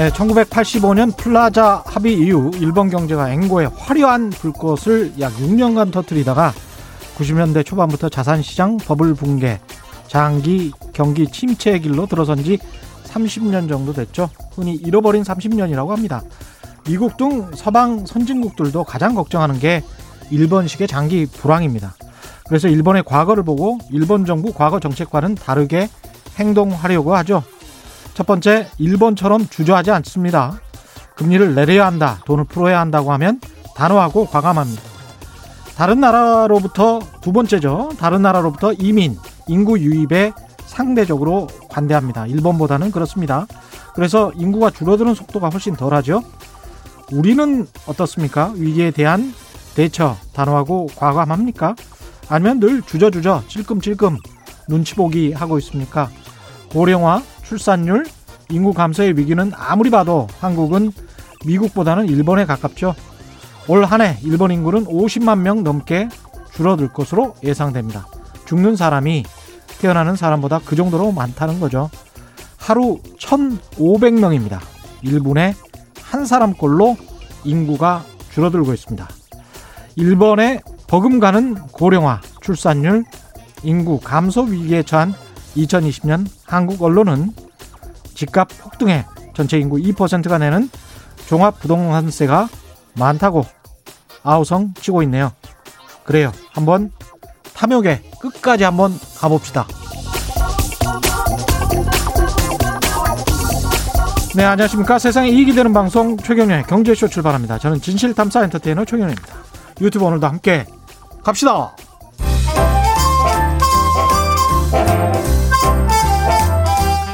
네, 1985년 플라자 합의 이후 일본 경제가 엔고에 화려한 불꽃을 약 6년간 터뜨리다가 90년대 초반부터 자산시장 버블 붕괴, 장기 경기 침체의 길로 들어선 지 30년 정도 됐죠. 흔히 잃어버린 30년이라고 합니다. 미국 등 서방 선진국들도 가장 걱정하는 게 일본식의 장기 불황입니다. 그래서 일본의 과거를 보고 일본 정부 과거 정책과는 다르게 행동하려고 하죠. 첫 번째, 일본처럼 주저하지 않습니다. 금리를 내려야 한다, 돈을 풀어야 한다고 하면 단호하고 과감합니다. 다른 나라로부터 두 번째죠. 다른 나라로부터 이민, 인구 유입에 상대적으로 관대합니다. 일본보다는 그렇습니다. 그래서 인구가 줄어드는 속도가 훨씬 덜하죠. 우리는 어떻습니까? 위기에 대한 대처 단호하고 과감합니까? 아니면 늘 주저주저 찔끔찔끔 눈치 보기 하고 있습니까? 고령화, 출산율, 인구 감소의 위기는 아무리 봐도 한국은 미국보다는 일본에 가깝죠. 올 한 해 일본 인구는 50만 명 넘게 줄어들 것으로 예상됩니다. 죽는 사람이 태어나는 사람보다 그 정도로 많다는 거죠. 하루 1,500명입니다. 1분에 한 사람꼴로 인구가 줄어들고 있습니다. 일본의 버금가는 고령화, 출산율, 인구 감소 위기에 처한 2020년 한국 언론은 집값 폭등에 전체 인구 2%가 내는 종합 부동산세가 많다고 아우성 치고 있네요. 그래요. 한번 탐욕에 끝까지 한번 가봅시다. 네, 안녕하십니까. 세상에 이익이 되는 방송 최경련의 경제쇼 출발합니다. 저는 진실탐사 엔터테이너 최경련입니다. 유튜브 오늘도 함께 갑시다.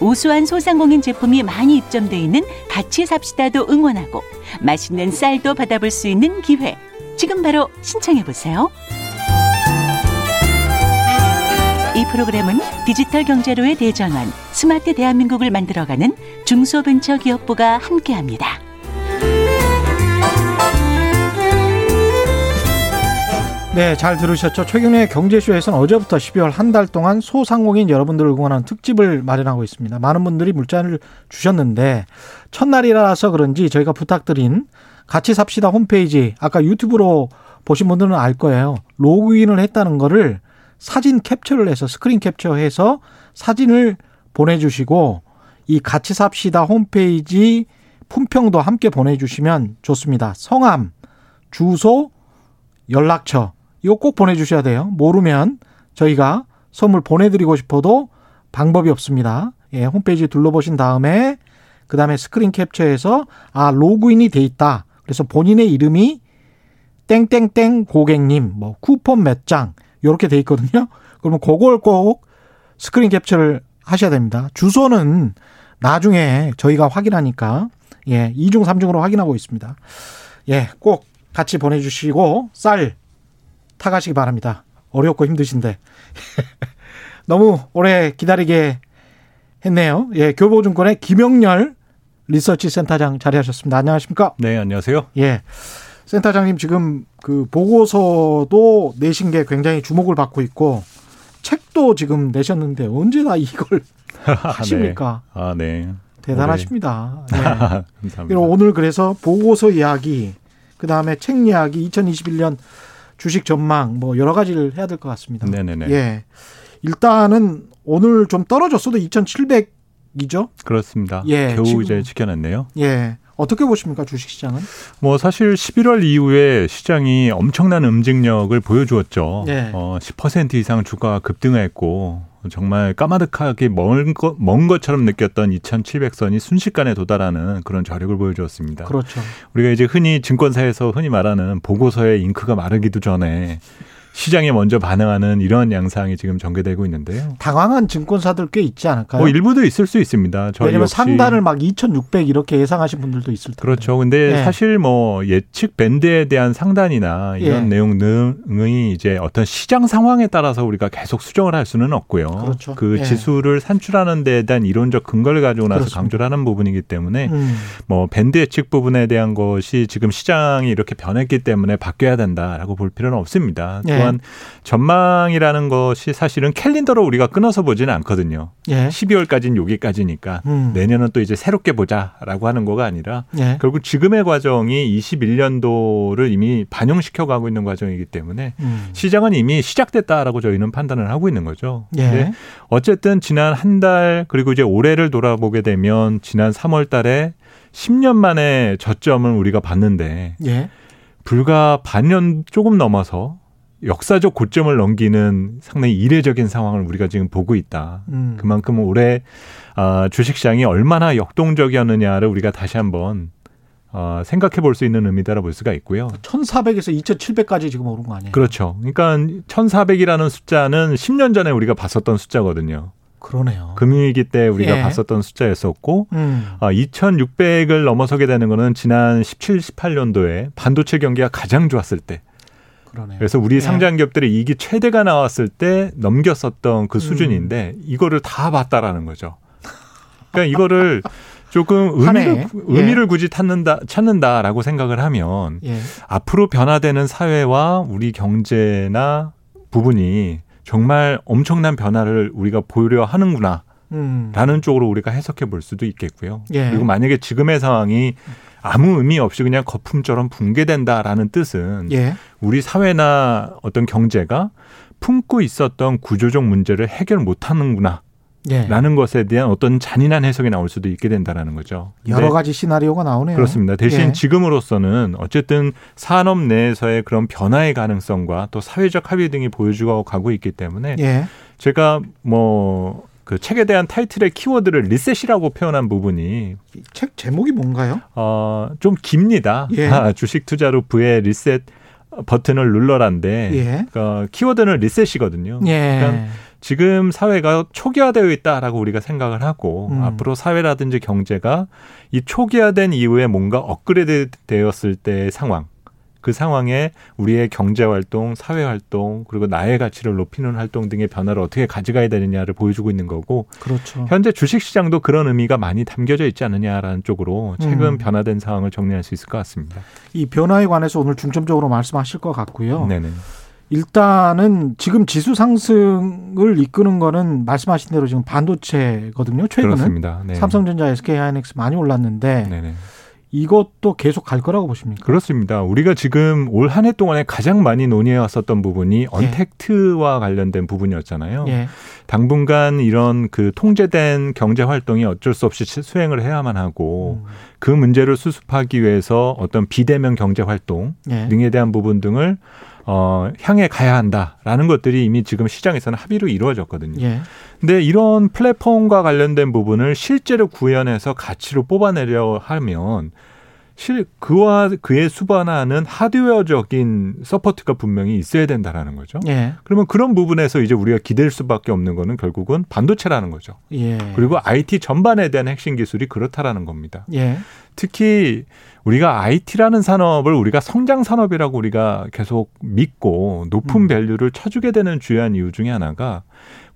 우수한 소상공인 제품이 많이 입점돼 있는 같이 삽시다도 응원하고 맛있는 쌀도 받아볼 수 있는 기회. 지금 바로 신청해 보세요. 이 프로그램은 디지털 경제로의 대전환, 스마트 대한민국을 만들어가는 중소벤처기업부가 함께합니다. 네, 잘 들으셨죠? 최근에 경제쇼에서는 어제부터 12월 한 달 동안 소상공인 여러분들을 응원하는 특집을 마련하고 있습니다. 많은 분들이 물자를 주셨는데 첫날이라서 그런지 저희가 부탁드린 같이 삽시다 홈페이지 아까 유튜브로 보신 분들은 알 거예요. 로그인을 했다는 거를 사진 캡처를 해서 스크린 캡처해서 사진을 보내주시고 이 같이 삽시다 홈페이지 품평도 함께 보내주시면 좋습니다. 성함, 주소, 연락처 이거 꼭 보내주셔야 돼요. 모르면 저희가 선물 보내드리고 싶어도 방법이 없습니다. 예, 홈페이지 둘러보신 다음에 그 다음에 스크린 캡처해서 아 로그인이 돼 있다. 그래서 본인의 이름이 땡땡땡 고객님 뭐 쿠폰 몇 장 이렇게 돼 있거든요. 그러면 그걸 꼭 스크린 캡처를 하셔야 됩니다. 주소는 나중에 저희가 확인하니까 예, 2중 3중으로 확인하고 있습니다. 예, 꼭 같이 보내 주시고 쌀 타가시기 바랍니다. 어렵고 힘드신데. 너무 오래 기다리게 했네요. 예, 교보증권의 김영렬 리서치 센터장 자리하셨습니다. 안녕하십니까? 네, 안녕하세요. 예. 센터장님 지금 그 보고서도 내신 게 굉장히 주목을 받고 있고 책도 지금 내셨는데 언제 다 이걸 하십니까? 네. 아, 네. 대단하십니다. 네. 감사합니다. 오늘 그래서 보고서 이야기, 그 다음에 책 이야기, 2021년 주식 전망 뭐 여러 가지를 해야 될 것 같습니다. 네네네. 예. 일단은 오늘 좀 떨어졌어도 2,700이죠? 그렇습니다. 예, 겨우 지금- 이제 지켜냈네요. 예. 어떻게 보십니까 주식 시장은? 뭐 사실 11월 이후에 시장이 엄청난 움직력을 보여주었죠. 예. 어, 10% 이상 주가가 급등했고 정말 까마득하게 먼, 것, 먼 것처럼 느꼈던 2,700선이 순식간에 도달하는 그런 저력을 보여주었습니다. 그렇죠. 우리가 이제 흔히 증권사에서 흔히 말하는 보고서에 잉크가 마르기도 전에 시장에 먼저 반응하는 이런 양상이 지금 전개되고 있는데요. 당황한 증권사들 꽤 있지 않을까요? 뭐 일부도 있을 수 있습니다. 저희 왜냐면 상단을 막 2,600 이렇게 예상하신 분들도 있을 텐데. 그렇죠. 근데 예. 사실 뭐 예측 밴드에 대한 상단이나 이런 예. 내용 등이 이제 어떤 시장 상황에 따라서 우리가 계속 수정을 할 수는 없고요. 그렇죠. 그 예. 지수를 산출하는 데에 대한 이론적 근거를 가지고 나서 그렇습니다. 강조를 하는 부분이기 때문에 음. 뭐 밴드 예측 부분에 대한 것이 지금 시장이 이렇게 변했기 때문에 바뀌어야 된다라고 볼 필요는 없습니다. 예. 또한 전망이라는 것이 사실은 캘린더로 우리가 끊어서 보지는 않거든요. 예. 12월까지는 여기까지니까 음. 내년은 또 이제 새롭게 보자라고 하는 거가 아니라 예. 결국 지금의 과정이 21년도를 이미 반영시켜 가고 있는 과정이기 때문에 음. 시장은 이미 시작됐다라고 저희는 판단을 하고 있는 거죠. 예. 어쨌든 지난 한 달 그리고 이제 올해를 돌아보게 되면 지난 3월 달에 10년 만에 저점을 우리가 봤는데 예. 불과 반년 조금 넘어서 역사적 고점을 넘기는 상당히 이례적인 상황을 우리가 지금 보고 있다. 음. 그만큼 올해 아, 주식시장이 얼마나 역동적이었느냐를 우리가 다시 한번 어, 생각해 볼 수 있는 의미다라 볼 수가 있고요. 1,400에서 2,700까지 지금 오른 거 아니에요? 그렇죠. 그러니까 1,400이라는 숫자는 10년 전에 우리가 봤었던 숫자거든요. 그러네요. 금융위기 때 우리가 예. 봤었던 숫자였었고 음. 아, 2,600을 넘어서게 되는 거는 지난 17, 18년도에 반도체 경기가 가장 좋았을 때. 그러네요. 그래서 우리 예. 상장 기업들의 이익이 최대가 나왔을 때 넘겼었던 그 음. 수준인데 이거를 다 봤다라는 거죠. 그러니까 이거를 조금 하네. 의미를, 예. 의미를 굳이 찾는다, 찾는다라고 생각을 하면 예. 앞으로 변화되는 사회와 우리 경제나 부분이 정말 엄청난 변화를 우리가 보려 하는구나. 음. 라는 쪽으로 우리가 해석해 볼 수도 있겠고요. 예. 그리고 만약에 지금의 상황이 아무 의미 없이 그냥 거품처럼 붕괴된다라는 뜻은 예. 우리 사회나 어떤 경제가 품고 있었던 구조적 문제를 해결 못 하는구나. 예. 라는 것에 대한 어떤 잔인한 해석이 나올 수도 있게 된다라는 거죠. 여러 가지 시나리오가 나오네요. 그렇습니다. 대신 예. 지금으로서는 어쨌든 산업 내에서의 그런 변화의 가능성과 또 사회적 합의 등이 보여주고 가고 있기 때문에 예. 제가 뭐 그 책에 대한 타이틀의 키워드를 리셋이라고 표현한 부분이 이책 제목이 뭔가요? 어, 좀 깁니다. 예. 아, 주식 투자로 부의 리셋 버튼을 눌러란데 예. 어, 키워드는 리셋이거든요. 예. 그러니까 지금 사회가 초기화되어 있다라고 우리가 생각을 하고 음. 앞으로 사회라든지 경제가 이 초기화된 이후에 뭔가 업그레이드 되었을 때의 상황 그 상황에 우리의 경제 활동, 사회 활동, 그리고 나의 가치를 높이는 활동 등의 변화를 어떻게 가져가야 되느냐를 보여주고 있는 거고 그렇죠. 현재 주식 시장도 그런 의미가 많이 담겨져 있지 않느냐라는 쪽으로 최근 음. 변화된 상황을 정리할 수 있을 것 같습니다. 이 변화에 관해서 오늘 중점적으로 말씀하실 것 같고요. 네네. 일단은 지금 지수 상승을 이끄는 거는 말씀하신 대로 지금 반도체거든요. 최근은. 네. 삼성전자, SK 하이닉스 많이 올랐는데 네네. 이것도 계속 갈 거라고 보십니까? 그렇습니다. 우리가 지금 올 한 해 동안에 가장 많이 논의해 왔었던 부분이 언택트와 관련된 부분이었잖아요. 예. 당분간 이런 그 통제된 경제 활동이 어쩔 수 없이 수행을 해야만 하고 음. 그 문제를 수습하기 위해서 어떤 비대면 경제 활동 예. 등에 대한 부분 등을 어, 향해 가야 한다라는 것들이 이미 지금 시장에서는 합의로 이루어졌거든요. 예. 근데 이런 플랫폼과 관련된 부분을 실제로 구현해서 가치로 뽑아내려 하면 실 그와 그에 수반하는 하드웨어적인 support가 분명히 있어야 된다라는 거죠. 예. 그러면 그런 부분에서 이제 우리가 기댈 수밖에 없는 거는 결국은 반도체라는 거죠. 예. 그리고 IT 전반에 대한 핵심 기술이 그렇다라는 겁니다. 예. 특히 우리가 IT라는 산업을 우리가 성장 산업이라고 우리가 계속 믿고 높은 음. value를 쳐주게 되는 주요한 이유 중에 하나가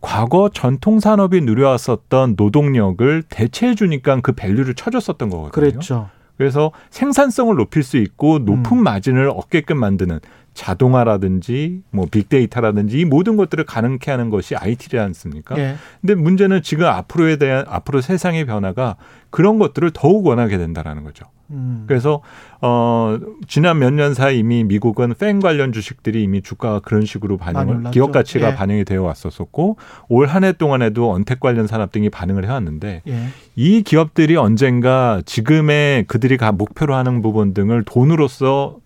과거 전통 산업이 누려왔었던 노동력을 대체해 주니까 그 value를 쳐줬었던 거거든요. 그랬죠. 그래서 생산성을 높일 수 있고 높은 음. 마진을 얻게끔 만드는 자동화라든지 뭐 빅데이터라든지 이 모든 것들을 가능케 하는 것이 IT지 않습니까? 예. 근데 문제는 지금 앞으로에 대한 앞으로 세상의 변화가 그런 것들을 더욱 원하게 된다라는 거죠. 음. 그래서 어 지난 몇 년 사이 이미 미국은 팬 관련 주식들이 이미 주가가 그런 식으로 반영을. 기업 가치가 예. 반영이 되어 왔었었고 올 한 해 동안에도 언택 관련 산업 등이 반응을 해왔는데 예. 이 기업들이 언젠가 지금의 그들이 가 목표로 하는 부분 등을 돈으로서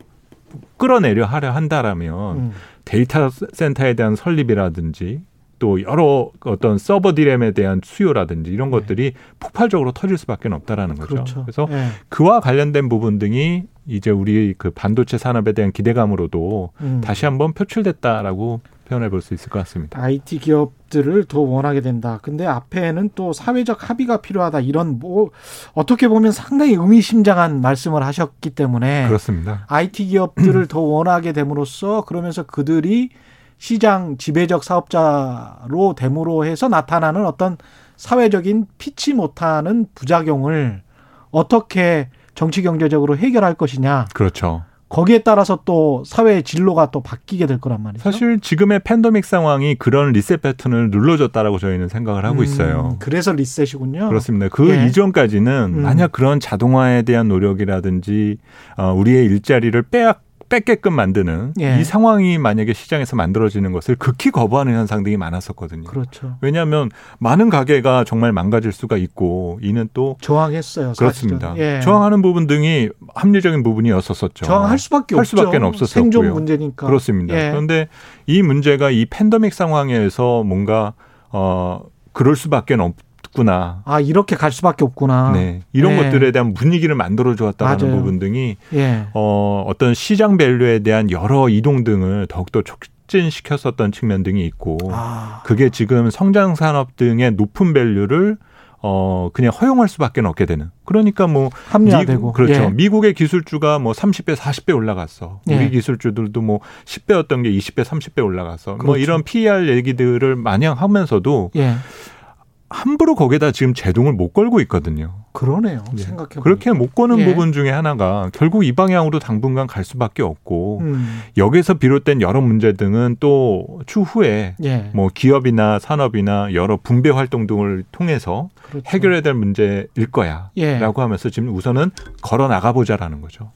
끌어내려 하려 한다라면 음. 데이터 센터에 대한 설립이라든지 또 여러 어떤 서버 디램에 대한 수요라든지 이런 것들이 폭발적으로 터질 수밖에 없다라는 거죠. 그렇죠. 그래서 예. 그와 관련된 부분 등이 이제 우리 그 반도체 산업에 대한 기대감으로도 음. 다시 한번 표출됐다라고 표현해 볼 수 있을 것 같습니다. IT 기업들을 더 원하게 된다. 근데 앞에는 또 사회적 합의가 필요하다. 이런 뭐 어떻게 보면 상당히 의미심장한 말씀을 하셨기 때문에 그렇습니다. IT 기업들을 더 원하게 됨으로써 그러면서 그들이 시장 지배적 사업자로 됨으로 해서 나타나는 어떤 사회적인 피치 못하는 부작용을 어떻게 정치 경제적으로 해결할 것이냐. 그렇죠. 거기에 따라서 또 사회의 진로가 또 바뀌게 될 거란 말이죠. 사실 지금의 팬데믹 상황이 그런 리셋 패턴을 눌러줬다라고 저희는 생각을 하고 음, 있어요. 그래서 리셋이군요. 그렇습니다. 그 예. 이전까지는 음. 만약 그런 자동화에 대한 노력이라든지 어, 우리의 일자리를 빼앗 뺏게끔 만드는 예. 이 상황이 만약에 시장에서 만들어지는 것을 극히 거부하는 현상 등이 많았었거든요. 그렇죠. 왜냐하면 많은 가게가 정말 망가질 수가 있고 이는 또 저항했어요. 사실은. 그렇습니다. 예. 저항하는 부분 등이 합리적인 부분이었었었죠. 저항할 수밖에 할. 수밖에 없었었고요. 생존 문제니까. 그렇습니다. 예. 그런데 이 문제가 이 팬데믹 상황에서 뭔가 어 그럴 수밖에 없 구나. 아 이렇게 갈 수밖에 없구나. 네. 이런 예. 것들에 대한 분위기를 만들어 주었다는. 부분 등이 예. 어 어떤 시장 밸류에 대한 여러 이동 등을 더욱더 촉진시켰었던 측면 등이 있고 아, 그게 지금 성장 산업 등의 높은 밸류를 어 그냥 허용할 수밖에 없게 되는. 그러니까 뭐 합리화되고. 미국, 그렇죠. 예. 미국의 기술주가 뭐 30배, 40배 올라갔어. 예. 우리 기술주들도 뭐 10배였던 게 20배, 30배 올라갔어. 뭐 그렇죠. 이런 PER 얘기들을 마냥 하면서도 예. 함부로 거기다 지금 제동을 못 걸고 있거든요. 그러네요. 예. 생각해 보면. 그렇게 못 거는 예. 부분 중에 하나가 결국 이 방향으로 당분간 갈 수밖에 없고 음. 여기서 비롯된 여러 문제 등은 또 추후에 예. 뭐 기업이나 산업이나 여러 분배 활동 등을 통해서 그렇죠. 해결해야 될 문제일 거야. 예. 라고 하면서 지금 우선은 걸어 나가 보자라는 거죠.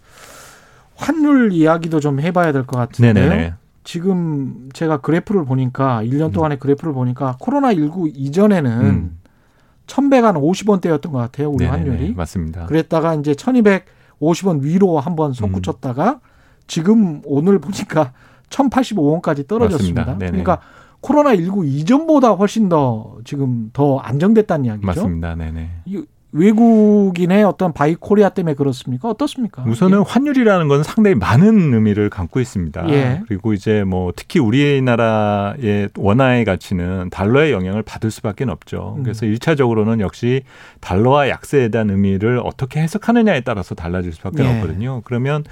환율 이야기도 좀 해봐야 될 것 같은데요. 네네네. 지금 제가 그래프를 보니까 1년 동안의 그래프를 보니까 코로나 19 이전에는 음. 1,100한 50원대였던 것 같아요. 우리 네네네. 환율이. 맞습니다. 그랬다가 이제 1,250원 위로 한번 음. 솟구쳤다가 지금 오늘 보니까 1,085원까지 떨어졌습니다. 맞습니다. 네네. 그러니까 코로나 19 이전보다 훨씬 더 지금 더 안정됐다는 이야기죠. 맞습니다. 네네. 이 외국인의 어떤 Buy Korea 때문에 그렇습니까? 어떻습니까? 우선은 환율이라는 건 상당히 많은 의미를 갖고 있습니다. 예. 그리고 이제 뭐 특히 우리나라의 원화의 가치는 달러의 영향을 받을 수밖에 없죠. 음. 그래서 일차적으로는 역시 달러와 약세에 대한 의미를 어떻게 해석하느냐에 따라서 달라질 수밖에 예. 없거든요. 그러면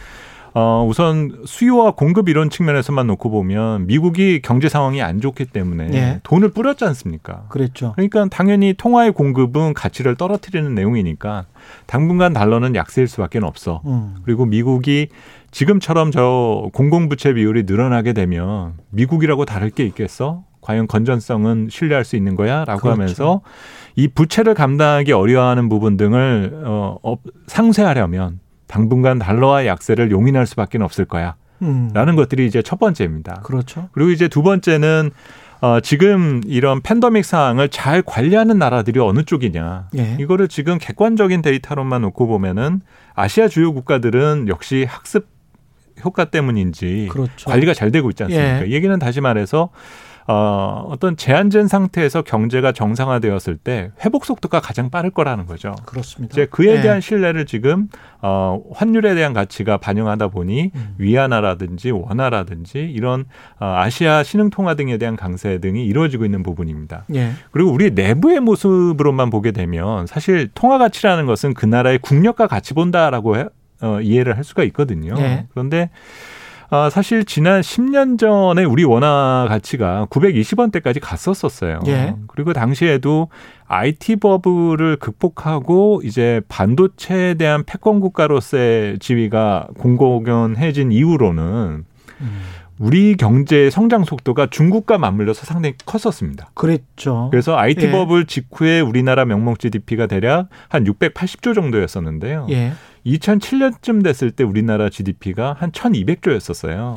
어, 우선 수요와 공급 이런 측면에서만 놓고 보면 미국이 경제 상황이 안 좋기 때문에 예. 돈을 뿌렸지 않습니까? 그랬죠. 그러니까 당연히 통화의 공급은 가치를 떨어뜨리는 내용이니까 당분간 달러는 약세일 수밖에 없어. 음. 그리고 미국이 지금처럼 저 공공부채 비율이 늘어나게 되면 미국이라고 다를 게 있겠어? 과연 건전성은 신뢰할 수 있는 거야? 라고 그렇죠. 하면서 이 부채를 감당하기 어려워하는 부분 등을 어, 어, 상쇄하려면 당분간 달러와 약세를 용인할 수밖에 없을 거야. 음. 라는 것들이 이제 첫 번째입니다. 그렇죠. 그리고 이제 두 번째는 어, 지금 이런 팬데믹 상황을 잘 관리하는 나라들이 어느 쪽이냐. 예. 이거를 지금 객관적인 데이터로만 놓고 보면은 아시아 주요 국가들은 역시 학습 효과 때문인지 그렇죠. 관리가 잘 되고 있지 않습니까? 예. 얘기는 다시 말해서 어, 어떤 제한된 상태에서 경제가 정상화되었을 때 회복 속도가 가장 빠를 거라는 거죠. 그렇습니다. 이제 그에 예. 대한 신뢰를 지금 어, 환율에 대한 가치가 반영하다 보니 음. 위안화라든지 원화라든지 이런 어, 아시아 신흥통화 등에 대한 강세 등이 이루어지고 있는 부분입니다. 예. 그리고 우리 내부의 모습으로만 보게 되면 사실 통화 가치라는 것은 그 나라의 국력과 같이 본다라고 해- 어, 이해를 할 수가 있거든요. 예. 그런데 어, 사실 지난 10년 전에 우리 원화 가치가 920원대까지 갔었었어요. 예. 그리고 당시에도 IT 버블을 극복하고 이제 반도체에 대한 패권 국가로서의 지위가 공공연해진 이후로는 음. 우리 경제의 성장 속도가 중국과 맞물려서 상당히 컸었습니다. 그랬죠. 그래서 IT 예. 버블 직후에 우리나라 명목 GDP가 대략 한 680조 정도였었는데요. 예. 2007년쯤 됐을 때 우리나라 GDP가 한 1200조였었어요.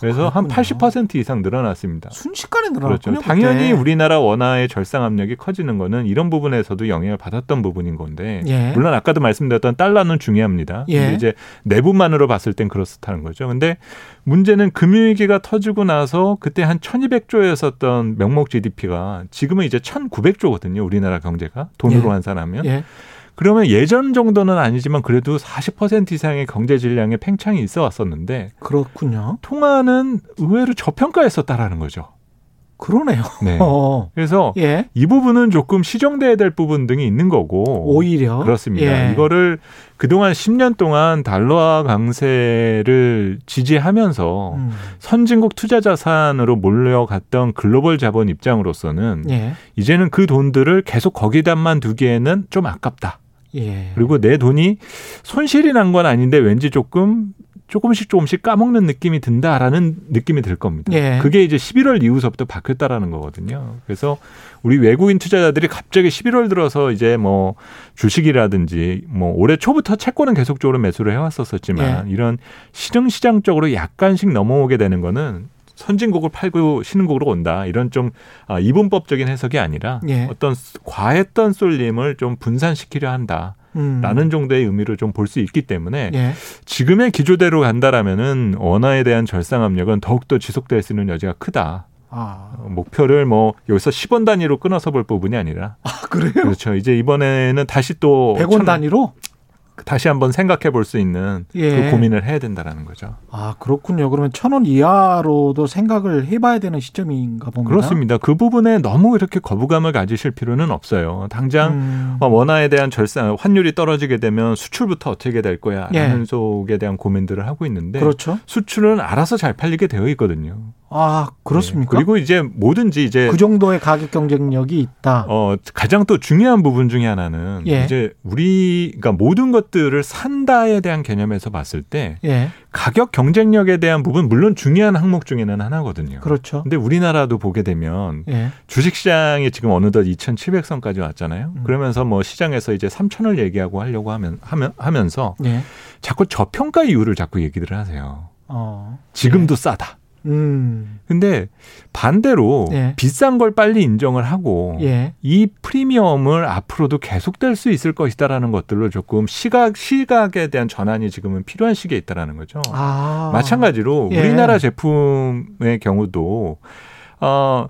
그래서 한 그렇군요. 80% 이상 늘어났습니다. 순식간에 늘어났군요. 그렇죠. 당연히 우리나라 원화의 절상 압력이 커지는 거는 이런 부분에서도 영향을 받았던 부분인 건데 예. 물론 아까도 말씀드렸던 달러는 중요합니다. 예. 근데 이제 내부만으로 봤을 땐 그렇다는 거죠. 근데 문제는 금융위기가 터지고 나서 그때 한 1200조였었던 명목 GDP가 지금은 이제 1900조거든요. 우리나라 경제가 돈으로 예. 환산하면. 예. 그러면 예전 정도는 아니지만 그래도 40% 이상의 경제 질량의 팽창이 있어 왔었는데 그렇군요. 통화는 의외로 저평가했었다라는 거죠. 그러네요. 네. 어. 그래서 예. 이 부분은 조금 시정돼야 될 부분 등이 있는 거고 오히려 그렇습니다. 예. 이거를 그동안 10년 동안 달러화 강세를 지지하면서 음. 선진국 투자 자산으로 몰려갔던 글로벌 자본 입장으로서는 예. 이제는 그 돈들을 계속 거기다만 두기에는 좀 아깝다. 예. 그리고 내 돈이 손실이 난 건 아닌데 왠지 조금 조금씩 조금씩 까먹는 느낌이 든다라는 느낌이 들 겁니다. 예. 그게 이제 11월 이후서부터 바뀌었다라는 거거든요. 그래서 우리 외국인 투자자들이 갑자기 11월 들어서 이제 뭐 주식이라든지 뭐 올해 초부터 채권은 계속적으로 매수를 해왔었었지만 예. 이런 실흥시장 쪽으로 약간씩 넘어오게 되는 거는 선진국을 팔고 신흥국으로 온다 이런 좀 아, 이분법적인 해석이 아니라 예. 어떤 과했던 쏠림을 좀 분산시키려 한다. 음. 라는 정도의 의미를 좀 볼 수 있기 때문에 예. 지금의 기조대로 간다라면은 원화에 대한 절상 압력은 더욱더 지속될 수 있는 여지가 크다. 아. 어, 목표를 뭐 여기서 10원 단위로 끊어서 볼 부분이 아니라 아, 그래요? 그렇죠. 이제 이번에는 다시 또 100원 천- 단위로? 다시 한번 생각해 볼 수 있는 예. 그 고민을 해야 된다라는 거죠. 아, 그렇군요. 그러면 천 원 이하로도 생각을 해봐야 되는 시점인가 봅니다. 그렇습니다. 그 부분에 너무 이렇게 거부감을 가지실 필요는 없어요. 당장 음. 어, 원화에 대한 절상 환율이 떨어지게 되면 수출부터 어떻게 될 거야라는 예. 속에 대한 고민들을 하고 있는데 그렇죠. 수출은 알아서 잘 팔리게 되어 있거든요. 아, 그렇습니까? 네. 그리고 이제 뭐든지 이제 그 정도의 가격 경쟁력이 있다. 어 가장 또 중요한 부분 중에 하나는 예. 이제 우리 그러니까 모든 것들을 산다에 대한 개념에서 봤을 때 예. 가격 경쟁력에 대한 부분 물론 중요한 항목 중에는 하나거든요. 그렇죠. 근데 우리나라도 보게 되면 예. 주식 시장이 지금 어느덧 2,700선까지 왔잖아요. 음. 그러면서 뭐 시장에서 이제 3천을 얘기하고 하려고 하면 하면 하면서 예. 자꾸 저평가 이유를 자꾸 얘기들을 하세요. 어. 지금도 싸다. 음. 근데 반대로 예. 비싼 걸 빨리 인정을 하고 예. 이 프리미엄을 앞으로도 계속될 수 있을 것이다라는 것들로 조금 시각 시각에 대한 전환이 지금은 필요한 시기에 있다라는 거죠. 아. 마찬가지로 예. 우리나라 제품의 경우도 어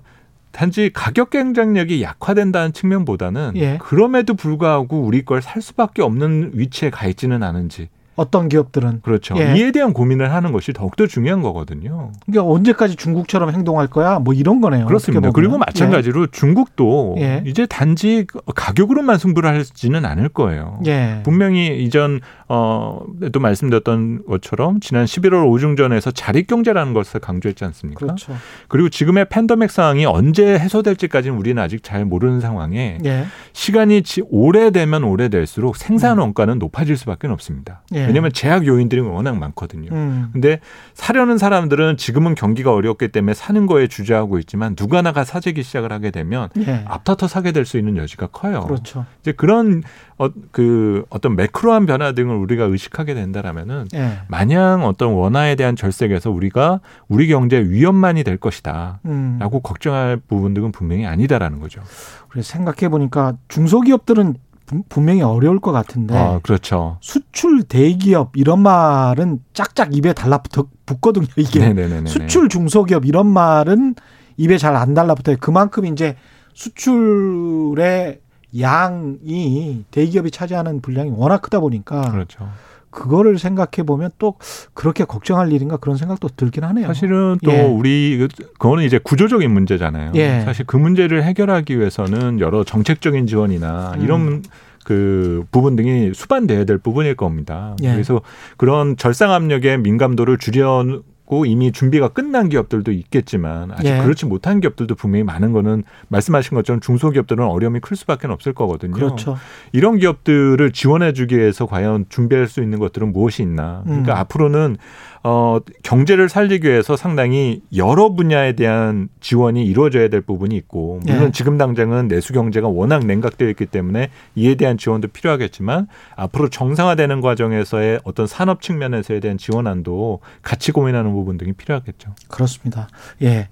단지 가격 경쟁력이 약화된다는 측면보다는 예. 그럼에도 불구하고 우리 걸 살 수밖에 없는 위치에 가 있지는 않은지 어떤 기업들은 그렇죠. 예. 이에 대한 고민을 하는 것이 더욱더 중요한 거거든요. 그러니까 언제까지 중국처럼 행동할 거야? 뭐 이런 거네요. 그렇습니다. 그리고 마찬가지로 중국도 예. 이제 단지 가격으로만 승부를 하지는 않을 거예요. 예. 예. 분명히 이전 어또 말씀드렸던 것처럼 지난 11월 오중전에서 자립 경제라는 것을 강조했지 않습니까? 그렇죠. 그리고 지금의 팬데믹 상황이 언제 해소될지까지는 우리는 아직 잘 모르는 상황에 예. 시간이 지- 오래되면 오래될수록 생산 원가는 높아질 수밖에 없습니다. 음. 예. 왜냐하면 제약 요인들이 워낙 많거든요. 음. 근데 사려는 사람들은 지금은 경기가 어렵기 때문에 사는 거에 주저하고 있지만 누가 나가 사재기 시작을 하게 되면 예. 앞다퉈 사게 될 수 있는 여지가 커요. 그렇죠. 이제 그런 어, 그 어떤 매크로한 변화 등을 우리가 의식하게 된다라면은 예. 마냥 어떤 원화에 대한 절sek에서 우리가 우리 경제 위험만이 될 것이다. 음. 라고 걱정할 부분들은 분명히 아니다라는 거죠. 그래서 생각해 보니까 중소기업들은 분- 분명히 어려울 것 같은데 아, 그렇죠. 수출 대기업 이런 말은 짝짝 입에 달라붙거든요. 이게 네네네. 수출 중소기업 이런 말은 입에 잘 안 달라붙어요. 그만큼 이제 수출의 양이 대기업이 차지하는 분량이 워낙 크다 보니까 그렇죠. 그거를 생각해 보면 또 그렇게 걱정할 일인가 그런 생각도 들긴 하네요. 사실은 또 예. 우리 그거는 이제 구조적인 문제잖아요. 예. 사실 그 문제를 해결하기 위해서는 여러 정책적인 지원이나 음. 이런 그 부분 등이 수반돼야 될 부분일 겁니다. 예. 그래서 그런 절상 압력의 민감도를 줄여 고 이미 준비가 끝난 기업들도 있겠지만 아직 예. 그렇지 못한 기업들도 분명히 많은 거는 말씀하신 것처럼 중소기업들은 어려움이 클 수밖에 없을 거거든요. 그렇죠. 이런 기업들을 지원해 주기 위해서 과연 준비할 수 있는 것들은 무엇이 있나? 그러니까 음. 앞으로는 어, 경제를 살리기 위해서 상당히 여러 분야에 대한 지원이 이루어져야 될 부분이 있고 물론 예. 지금 당장은 내수 경제가 워낙 냉각되어 있기 때문에 이에 대한 지원도 필요하겠지만 앞으로 정상화되는 과정에서의 어떤 산업 측면에서에 대한 지원안도 같이 고민하는 부분 등이 필요하겠죠. 그렇습니다. 예.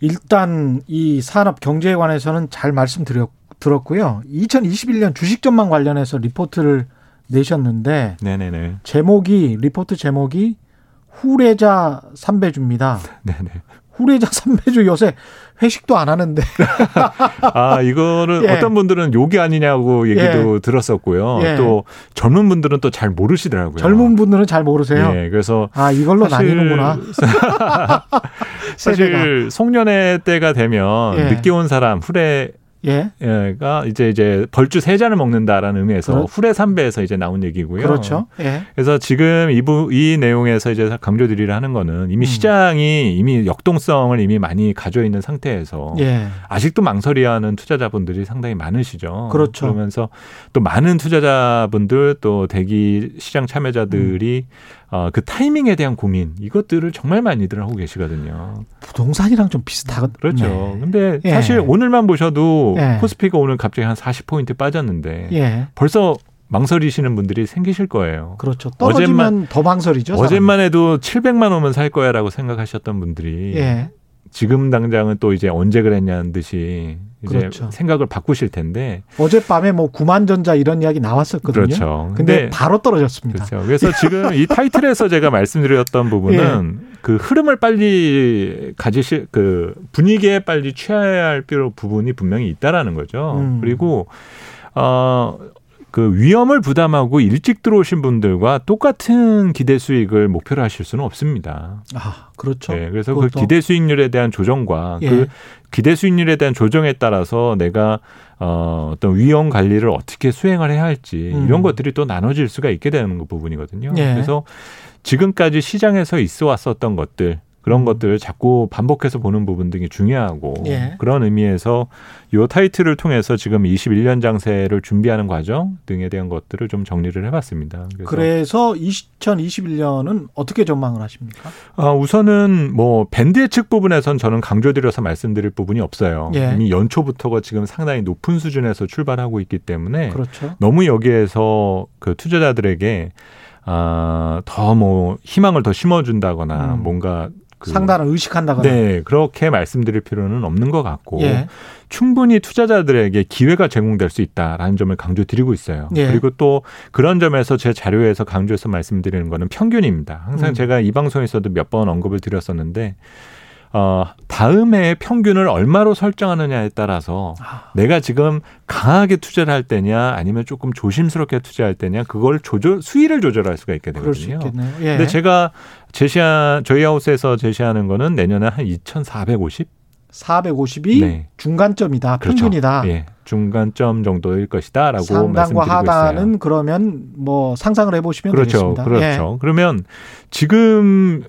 일단 이 산업 경제에 관해서는 잘 말씀드렸 들었고요. 2021년 주식전망 관련해서 리포트를 내셨는데 네네네. 제목이 리포트 제목이 후레자 삼배주입니다. 네네. 후레자 삼배주 요새 회식도 안 하는데 아, 이거는 예. 어떤 분들은 욕이 아니냐고 얘기도 들었었고요. 예. 또 젊은 분들은 또 잘 모르시더라고요. 젊은 분들은 잘 모르세요. 예, 그래서 아 이걸로 사실- 나뉘는구나. 사실 송년회 때가 되면 예. 늦게 온 사람 후레 예, 가 이제 이제 벌주 세 잔을 먹는다라는 의미에서 그렇- 후레 삼배에서 이제 나온 얘기고요. 그렇죠. 예, 그래서 지금 이부 이 내용에서 이제 강조드리려 하는 거는 이미 음. 시장이 이미 역동성을 이미 많이 가져 있는 상태에서 예, 아직도 망설이하는 투자자분들이 상당히 많으시죠. 그렇죠. 그러면서 또 많은 투자자분들 또 대기 시장 참여자들이 음. 어, 그 타이밍에 대한 고민 이것들을 정말 많이들 하고 계시거든요. 부동산이랑 좀 비슷하거든요. 그렇죠. 근데 예. 사실 오늘만 보셔도 예. 코스피가 오늘 갑자기 한 40포인트 빠졌는데 예, 벌써 망설이시는 분들이 생기실 거예요. 그렇죠. 떨어지면 더 망설이죠. 어제만 해도 700만 오면 살 거야라고 생각하셨던 분들이 사람은. 예, 지금 당장은 또 이제 언제 그랬냐는 듯이 이제 그렇죠. 생각을 바꾸실 텐데 어젯밤에 뭐 구만전자 이런 이야기 나왔었거든요. 그렇죠. 근데 바로 떨어졌습니다. 그렇죠. 그래서 지금 이 타이틀에서 제가 말씀드렸던 부분은 예. 그 흐름을 빨리 가지실 그 분위기에 빨리 취해야 할 필요 부분이 분명히 있다라는 거죠. 음. 그리고 어. 그 위험을 부담하고 일찍 들어오신 분들과 똑같은 기대 수익을 목표로 하실 수는 없습니다. 아, 그렇죠. 네, 그래서 그것도. 그 기대 수익률에 대한 조정과 예. 그 기대 수익률에 대한 조정에 따라서 내가 어, 어떤 위험 관리를 어떻게 수행을 해야 할지 음. 이런 것들이 또 나눠질 수가 있게 되는 그 부분이거든요. 예. 그래서 지금까지 시장에서 있어 왔었던 것들 그런 음. 것들을 자꾸 반복해서 보는 부분 등이 중요하고 예. 그런 의미에서 요 타이틀을 통해서 지금 21년 장세를 준비하는 과정 등에 대한 것들을 좀 정리를 해봤습니다. 그래서 그래서 2021년은 어떻게 전망을 하십니까? 아, 우선은 뭐 밴드 예측 부분에선 저는 강조드려서 말씀드릴 부분이 없어요. 예. 이미 연초부터가 지금 상당히 높은 수준에서 출발하고 있기 때문에 그렇죠. 너무 여기에서 그 투자자들에게 아, 더 뭐 희망을 더 심어준다거나 음. 뭔가 그 상단을 의식한다거나. 네, 그렇게 말씀드릴 필요는 없는 것 같고 예. 충분히 투자자들에게 기회가 제공될 수 있다라는 점을 강조드리고 있어요. 예. 그리고 또 그런 점에서 제 자료에서 강조해서 말씀드리는 거는 평균입니다. 항상 음. 제가 이 방송에서도 몇 번 언급을 드렸었는데 어, 다음에 평균을 얼마로 설정하느냐에 따라서 아, 내가 지금 강하게 투자를 할 때냐 아니면 조금 조심스럽게 투자할 때냐 그걸 조절 수위를 조절할 수가 있게 되거든요. 예. 근데 제가 제시한 저희 하우스에서 제시하는 거는 내년에 한 2,450? 450이 네. 중간점이다. 그렇죠. 평균이다. 예, 중간점 정도일 것이다라고 상단과 말씀드리고 하단은 있어요. 그러면 뭐 상상을 해보시면 그렇죠, 되겠습니다. 그렇죠. 그러면 지금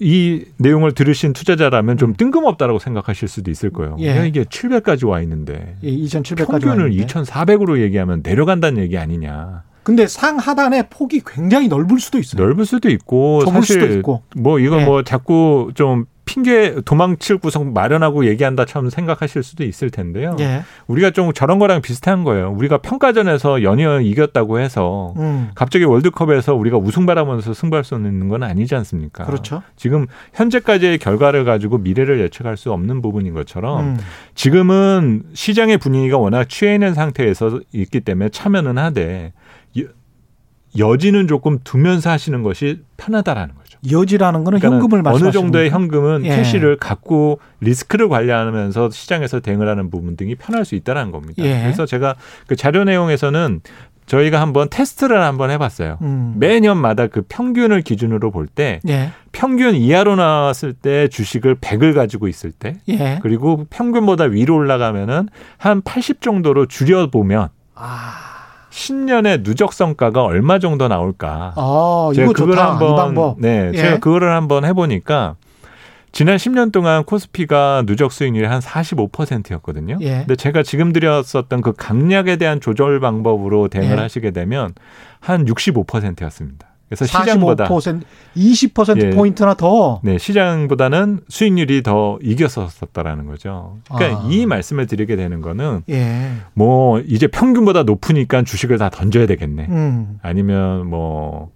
이 내용을 들으신 투자자라면 좀 뜬금없다라고 생각하실 수도 있을 거예요. 예. 야, 이게 700까지 와 있는데 예, 2,700까지 평균을 왔는데. 2,400으로 얘기하면 내려간다는 얘기 아니냐. 근데 상하단의 폭이 굉장히 넓을 수도 있어요. 넓을 수도 있고 사실 수도 있고. 뭐 이거 예. 뭐 자꾸 좀 핑계 도망칠 구석 마련하고 얘기한다처럼 생각하실 수도 있을 텐데요. 예. 우리가 좀 저런 거랑 비슷한 거예요. 우리가 평가전에서 연이어 이겼다고 해서 음. 갑자기 월드컵에서 우리가 우승 바라면서 승부할 수 있는 건 아니지 않습니까? 그렇죠. 지금 현재까지의 결과를 가지고 미래를 예측할 수 없는 부분인 것처럼 음. 지금은 시장의 분위기가 워낙 취해 있는 상태에서 있기 때문에 참여는 하되 여- 여지는 조금 두면서 하시는 것이 편하다라는 거죠. 여지라는 거는 그러니까 현금을 어느 정도의? 현금은 예. 캐시를 갖고 리스크를 관리하면서 시장에서 대응을 하는 부분 등이 편할 수 있다는 겁니다. 예. 그래서 제가 그 자료 내용에서는 저희가 한번 테스트를 한번 해봤어요. 음. 매년마다 그 평균을 기준으로 볼때 예. 평균 이하로 나왔을 때 주식을 100을 가지고 있을 때 예. 그리고 평균보다 위로 올라가면은 한 80 정도로 줄여 보면 아. 10년의 누적 성과가 얼마 정도 나올까? 아, 제가 그걸. 한번. 네, 예. 제가 그거를 한번 해 보니까 지난 10년 동안 코스피가 누적 수익률이 한 45%였거든요. 예. 근데 제가 지금 드렸었던 그 강약에 대한 조절 방법으로 대응을 예. 하시게 되면 한 65%였습니다. 그래서 시장보다 45% 20% 예. 포인트나 더. 네, 시장보다는 수익률이 더 이겼었다라는 거죠. 그러니까 아. 이 말씀을 드리게 되는 거는 예. 뭐 이제 평균보다 높으니까 주식을 다 던져야 되겠네. 음. 아니면 뭐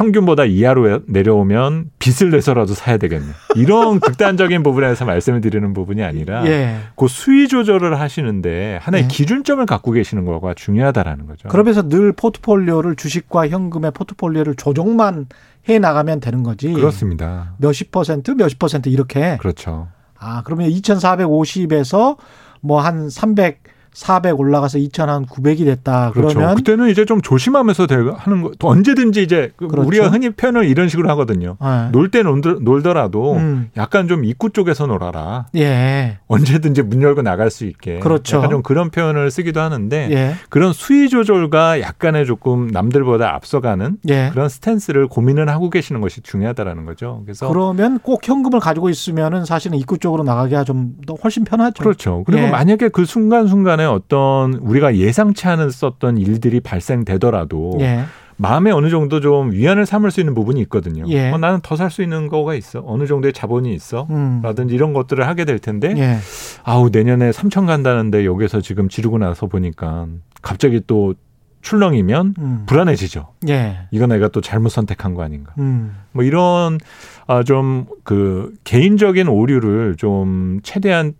평균보다 이하로 내려오면 빚을 내서라도 사야 되겠네. 이런 극단적인 부분에서 말씀을 드리는 부분이 아니라 예. 그 수위 조절을 하시는데 하나의 네. 기준점을 갖고 계시는 거가 중요하다라는 거죠. 그러면서 늘 포트폴리오를 주식과 현금의 포트폴리오를 조정만 해 나가면 되는 거지. 그렇습니다. 몇십 퍼센트, 몇십 퍼센트 이렇게. 그렇죠. 아, 그러면 2,450에서 뭐 한 300, 400 올라가서 2,900이 됐다. 그렇죠. 그러면 그때는 이제 좀 조심하면서 대- 하는 거. 또 언제든지 이제 그 그렇죠. 우리가 흔히 표현을 이런 식으로 하거든요. 예. 놀때 놀더라도 음. 약간 좀 입구 쪽에서 놀아라. 예. 언제든지 문 열고 나갈 수 있게. 그렇죠. 약간 좀 그런 표현을 쓰기도 하는데 예. 그런 수위 조절과 약간의 조금 남들보다 앞서가는 예. 그런 스탠스를 고민을 하고 계시는 것이 중요하다라는 거죠. 그래서 그러면 꼭 현금을 가지고 있으면은 사실은 입구 쪽으로 나가기가 좀 더 훨씬 편하죠. 그렇죠. 그리고 예. 만약에 그 순간순간에 어떤 우리가 예상치 않았었던 일들이 발생되더라도 예. 마음에 어느 정도 좀 위안을 삼을 수 있는 부분이 있거든요. 예. 어, 나는 더 살 수 있는 거가 있어. 어느 정도의 자본이 있어. 음. 라든지 이런 것들을 하게 될 텐데 예. 아우 내년에 3천 간다는데 여기서 지금 지르고 나서 보니까 갑자기 또 출렁이면 음. 불안해지죠. 예. 이거 내가 또 잘못 선택한 거 아닌가. 음. 뭐 이런 아 좀 그 개인적인 오류를 좀 최대한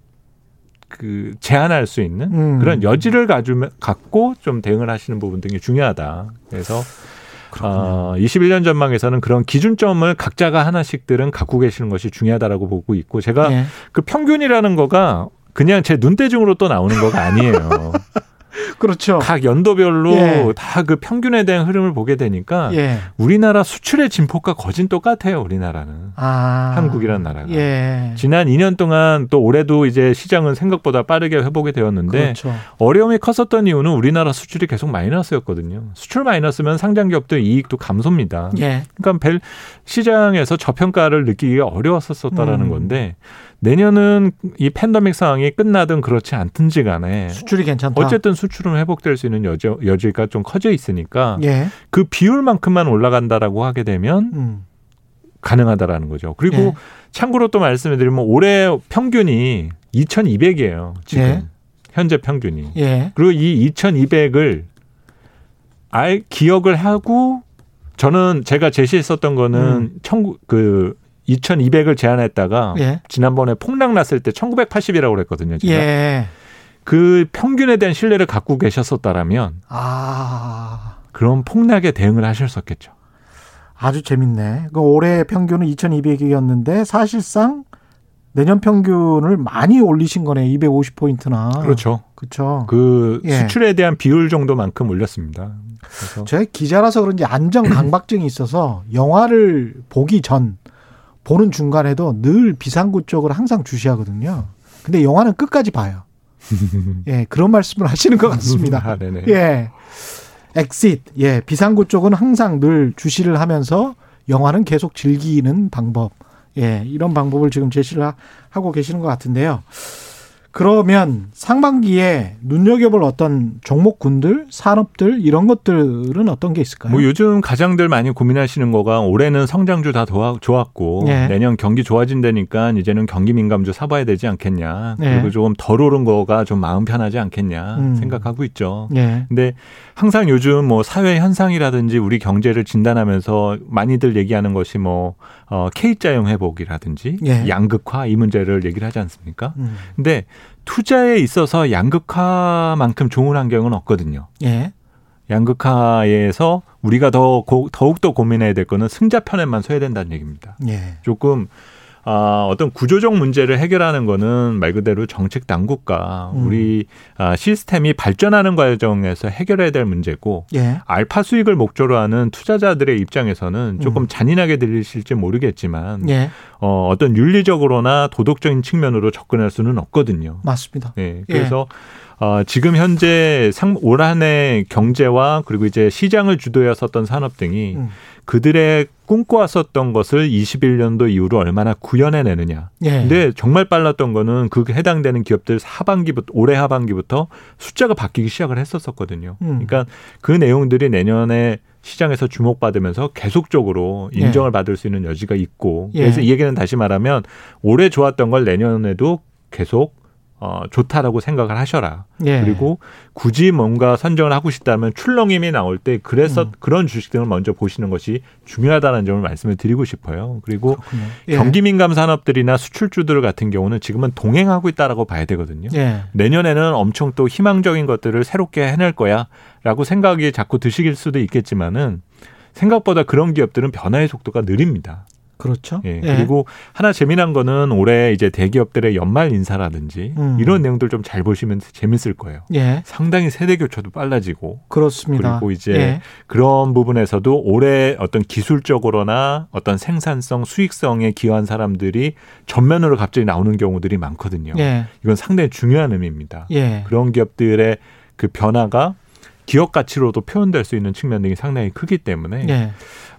그 제한할 수 있는 음. 그런 여지를 가지면 갖고 좀 대응을 하시는 부분 등이 중요하다. 그래서 어, 21년 전망에서는 그런 기준점을 각자가 하나씩들은 갖고 계시는 것이 중요하다라고 보고 있고 제가 예. 그 평균이라는 거가 그냥 제 눈대중으로 또 나오는 거가 아니에요. 그렇죠. 각 연도별로 예. 다그 평균에 대한 흐름을 보게 되니까 예. 우리나라 수출의 진폭과 거진 똑같아요. 우리나라는 아. 한국이라는 나라가 예. 지난 2년 동안 또 올해도 이제 시장은 생각보다 빠르게 회복이 되었는데 그렇죠. 어려움이 컸었던 이유는 우리나라 수출이 계속 마이너스였거든요. 수출 마이너스면 상장 기업들 이익도 감소입니다. 예. 그러니까 벨 시장에서 저평가를 느끼기가 어려웠었다라는 음. 건데 내년은 이 팬데믹 상황이 끝나든 그렇지 않든지 간에 수출이 괜찮다. 어쨌든 수출은 회복될 수 있는 여지, 여지가 좀 커져 있으니까 예. 그 비율만큼만 올라간다라고 하게 되면 음. 가능하다라는 거죠. 그리고 예. 참고로 또 말씀을 드리면 올해 평균이 2,200이에요. 지금 예. 현재 평균이. 예. 그리고 이 2,200을 알 기억을 하고 저는 제가 제시했었던 거는 음. 천구 그 2,200을 제안했다가 예. 지난번에 폭락 났을 때 1980이라고 그랬거든요. 제가. 예. 그 평균에 대한 신뢰를 갖고 계셨었다라면 아. 그런 폭락에 대응을 하셨었겠죠. 아주 재밌네. 그 올해 평균은 2,200이었는데 사실상 내년 평균을 많이 올리신 거네. 250포인트나. 그렇죠. 그렇죠. 그 예. 수출에 대한 비율 정도만큼 올렸습니다. 그래서 제가 기자라서 그런지 안정 강박증이 있어서 영화를 보기 전 보는 중간에도 늘 비상구 쪽을 항상 주시하거든요. 근데 영화는 끝까지 봐요. 예, 그런 말씀을 하시는 것 같습니다. 아, 네네. 예. 엑싯. 예, 비상구 쪽은 항상 늘 주시를 하면서 영화는 계속 즐기는 방법. 예, 이런 방법을 지금 제시를 하- 하고 계시는 것 같은데요. 그러면 상반기에 눈여겨볼 어떤 종목군들, 산업들 이런 것들은 어떤 게 있을까요? 뭐 요즘 가장들 많이 고민하시는 거가 올해는 성장주 다 도와- 좋았고 예. 내년 경기 좋아진다니까 이제는 경기 민감주 사봐야 되지 않겠냐. 예. 그리고 조금 덜 오른 거가 좀 마음 편하지 않겠냐 음. 생각하고 있죠. 예. 근데 항상 요즘 뭐 사회 현상이라든지 우리 경제를 진단하면서 많이들 얘기하는 것이 뭐 어, K자형 회복이라든지 예. 양극화 이 문제를 얘기를 하지 않습니까? 음. 근데 투자에 있어서 양극화만큼 좋은 환경은 없거든요. 예. 양극화에서 우리가 더 고, 더욱더 고민해야 될 거는 승자 편에만 서야 된다는 얘기입니다. 예. 조금 아, 어떤 구조적 문제를 해결하는 거는 말 그대로 정책 당국과 음. 우리 아, 시스템이 발전하는 과정에서 해결해야 될 문제고 예. 알파 수익을 목적으로 하는 투자자들의 입장에서는 조금 음. 잔인하게 들리실지 모르겠지만 예. 어, 어떤 윤리적으로나 도덕적인 측면으로 접근할 수는 없거든요. 맞습니다. 네, 그래서 어, 지금 현재 상, 올 한해 경제와 그리고 이제 시장을 주도했었던 산업 등이 음. 그들의 꿈꿔왔었던 것을 21년도 이후로 얼마나 구현해내느냐. 예. 근데 정말 빨랐던 거는 그 해당되는 기업들 하반기부터 올해 하반기부터 숫자가 바뀌기 시작을 했었었거든요. 음. 그러니까 그 내용들이 내년에 시장에서 주목받으면서 계속적으로 인정을 예. 받을 수 있는 여지가 있고 예. 그래서 이 얘기는 다시 말하면 올해 좋았던 걸 내년에도 계속 어, 좋다라고 생각을 하셔라. 예. 그리고 굳이 뭔가 선정을 하고 싶다면 출렁임이 나올 때 그래서 음. 그런 주식들을 먼저 보시는 것이 중요하다는 점을 말씀을 드리고 싶어요. 그리고. 예. 경기 민감 산업들이나 수출주들 같은 경우는 지금은 동행하고 있다라고 봐야 되거든요. 예. 내년에는 엄청 또 희망적인 것들을 새롭게 해낼 거야라고 생각이 자꾸 드실 수도 있겠지만은 생각보다 그런 기업들은 변화의 속도가 느립니다. 그렇죠. 예. 그리고 하나 재미난 거는 올해 이제 대기업들의 연말 인사라든지 음. 이런 내용들 좀 잘 보시면 재밌을 거예요. 예. 상당히 세대 교체도 빨라지고 그렇습니다. 그리고 이제 예. 그런 부분에서도 올해 어떤 기술적으로나 어떤 생산성, 수익성에 기여한 사람들이 전면으로 갑자기 나오는 경우들이 많거든요. 예. 이건 상당히 중요한 의미입니다. 예. 그런 기업들의 그 변화가 기업 가치로도 표현될 수 있는 측면들이 상당히 크기 때문에 예.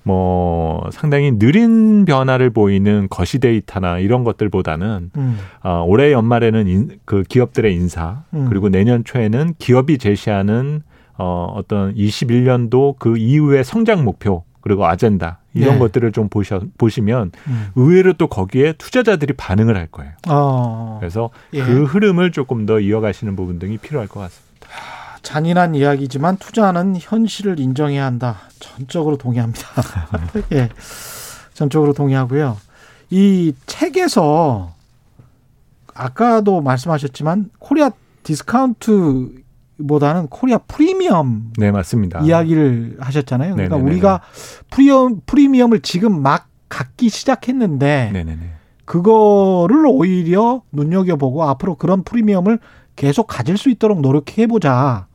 뭐 상당히 느린 변화를 보이는 거시 데이터나 이런 것들보다는 음. 어, 올해 연말에는 인, 그 기업들의 인사 음. 그리고 내년 초에는 기업이 제시하는 어, 어떤 21년도 그 이후의 성장 목표 그리고 아젠다 이런 네. 것들을 좀 보셔, 보시면 음. 의외로 또 거기에 투자자들이 반응을 할 거예요. 어. 그래서 예. 그 흐름을 조금 더 이어가시는 부분 등이 필요할 것 같습니다. 잔인한 이야기지만 투자는 현실을 인정해야 한다. 전적으로 동의합니다. 예. 전적으로 동의하고요. 이 책에서 아까도 말씀하셨지만 코리아 디스카운트보다는 코리아 프리미엄 네, 맞습니다. 이야기를 하셨잖아요. 그러니까 네네네네. 우리가 프리미엄, 프리미엄을 지금 막 갖기 시작했는데 네네네. 그거를 오히려 눈여겨보고 앞으로 그런 프리미엄을 계속 가질 수 있도록 노력해보자.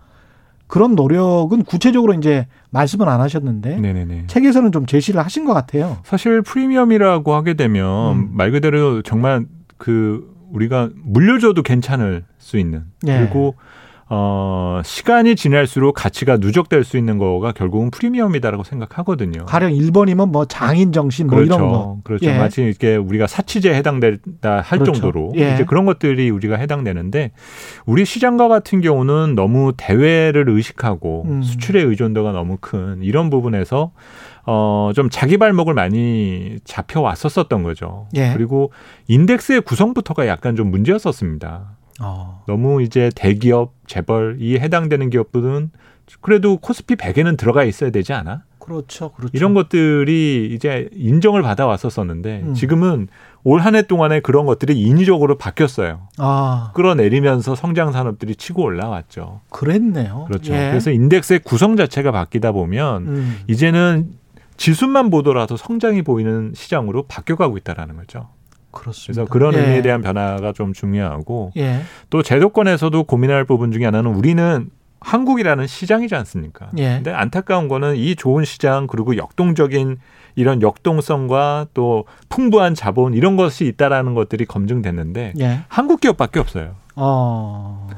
그런 노력은 구체적으로 이제 말씀은 안 하셨는데 네네네. 책에서는 좀 제시를 하신 것 같아요. 사실 프리미엄이라고 하게 되면 음. 말 그대로 정말 그 우리가 물려줘도 괜찮을 수 있는 예. 그리고 어 시간이 지날수록 가치가 누적될 수 있는 거가 결국은 프리미엄이다라고 생각하거든요. 가령 1번이면 뭐 장인 정신 뭐 그렇죠. 이런 거. 그렇죠. 예. 마치 이렇게 우리가 사치제에 해당된다 할 그렇죠. 정도로 예. 이제 그런 것들이 우리가 해당되는데 우리 시장과 같은 경우는 너무 대외를 의식하고 음. 수출의 의존도가 너무 큰 이런 부분에서 어, 좀 자기 발목을 많이 잡혀왔었었던 거죠. 예. 그리고 인덱스의 구성부터가 약간 좀 문제였었습니다. 어. 너무 이제 대기업, 재벌, 이 해당되는 기업들은 그래도 코스피 100에는 들어가 있어야 되지 않아? 그렇죠. 그렇죠. 이런 것들이 이제 인정을 받아 왔었었는데 음. 지금은 올 한 해 동안에 그런 것들이 인위적으로 바뀌었어요. 아, 끌어내리면서 성장 산업들이 치고 올라왔죠. 그랬네요. 그렇죠. 예. 그래서 인덱스의 구성 자체가 바뀌다 보면 음. 이제는 지수만 보더라도 성장이 보이는 시장으로 바뀌어가고 있다라는 거죠. 그렇습니다. 그래서 그런 예. 의미에 대한 변화가 좀 중요하고 예. 또 제도권에서도 고민할 부분 중에 하나는 우리는 한국이라는 시장이지 않습니까? 예. 근데 안타까운 거는 이 좋은 시장 그리고 역동적인 이런 역동성과 또 풍부한 자본 이런 것이 있다라는 것들이 검증됐는데 예. 한국 기업밖에 없어요. 어.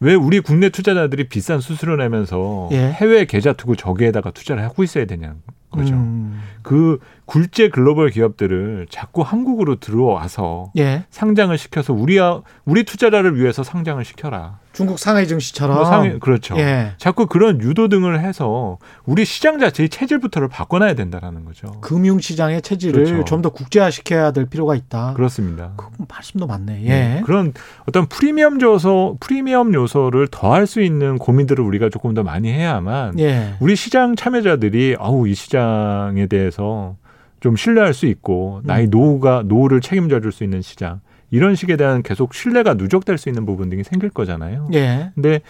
왜 우리 국내 투자자들이 비싼 수수료 내면서 예. 해외 계좌 두고 저기에다가 투자를 하고 있어야 되냐는 거죠. 음. 그 굴제 글로벌 기업들을 자꾸 한국으로 들어와서 예. 상장을 시켜서 우리 우리 투자자를 위해서 상장을 시켜라. 중국 상하이 증시처럼. 뭐 상해- 그렇죠. 예. 자꾸 그런 유도 등을 해서 우리 시장 자체의 체질부터를 바꿔놔야 된다라는 거죠. 금융 시장의 체질을 그렇죠. 좀더 국제화 시켜야 될 필요가 있다. 그렇습니다. 그 말씀도 맞네. 예. 네, 그런 어떤 프리미엄 요소, 프리미엄 요소를 더할 수 있는 고민들을 우리가 조금 더 많이 해야만 예. 우리 시장 참여자들이 아우 이 시장에 대해서 좀 신뢰할 수 있고 나의 음. 노후가 노후를 책임져 줄 수 있는 시장 이런 식에 대한 계속 신뢰가 누적될 수 있는 부분 등이 생길 거잖아요. 예. 근데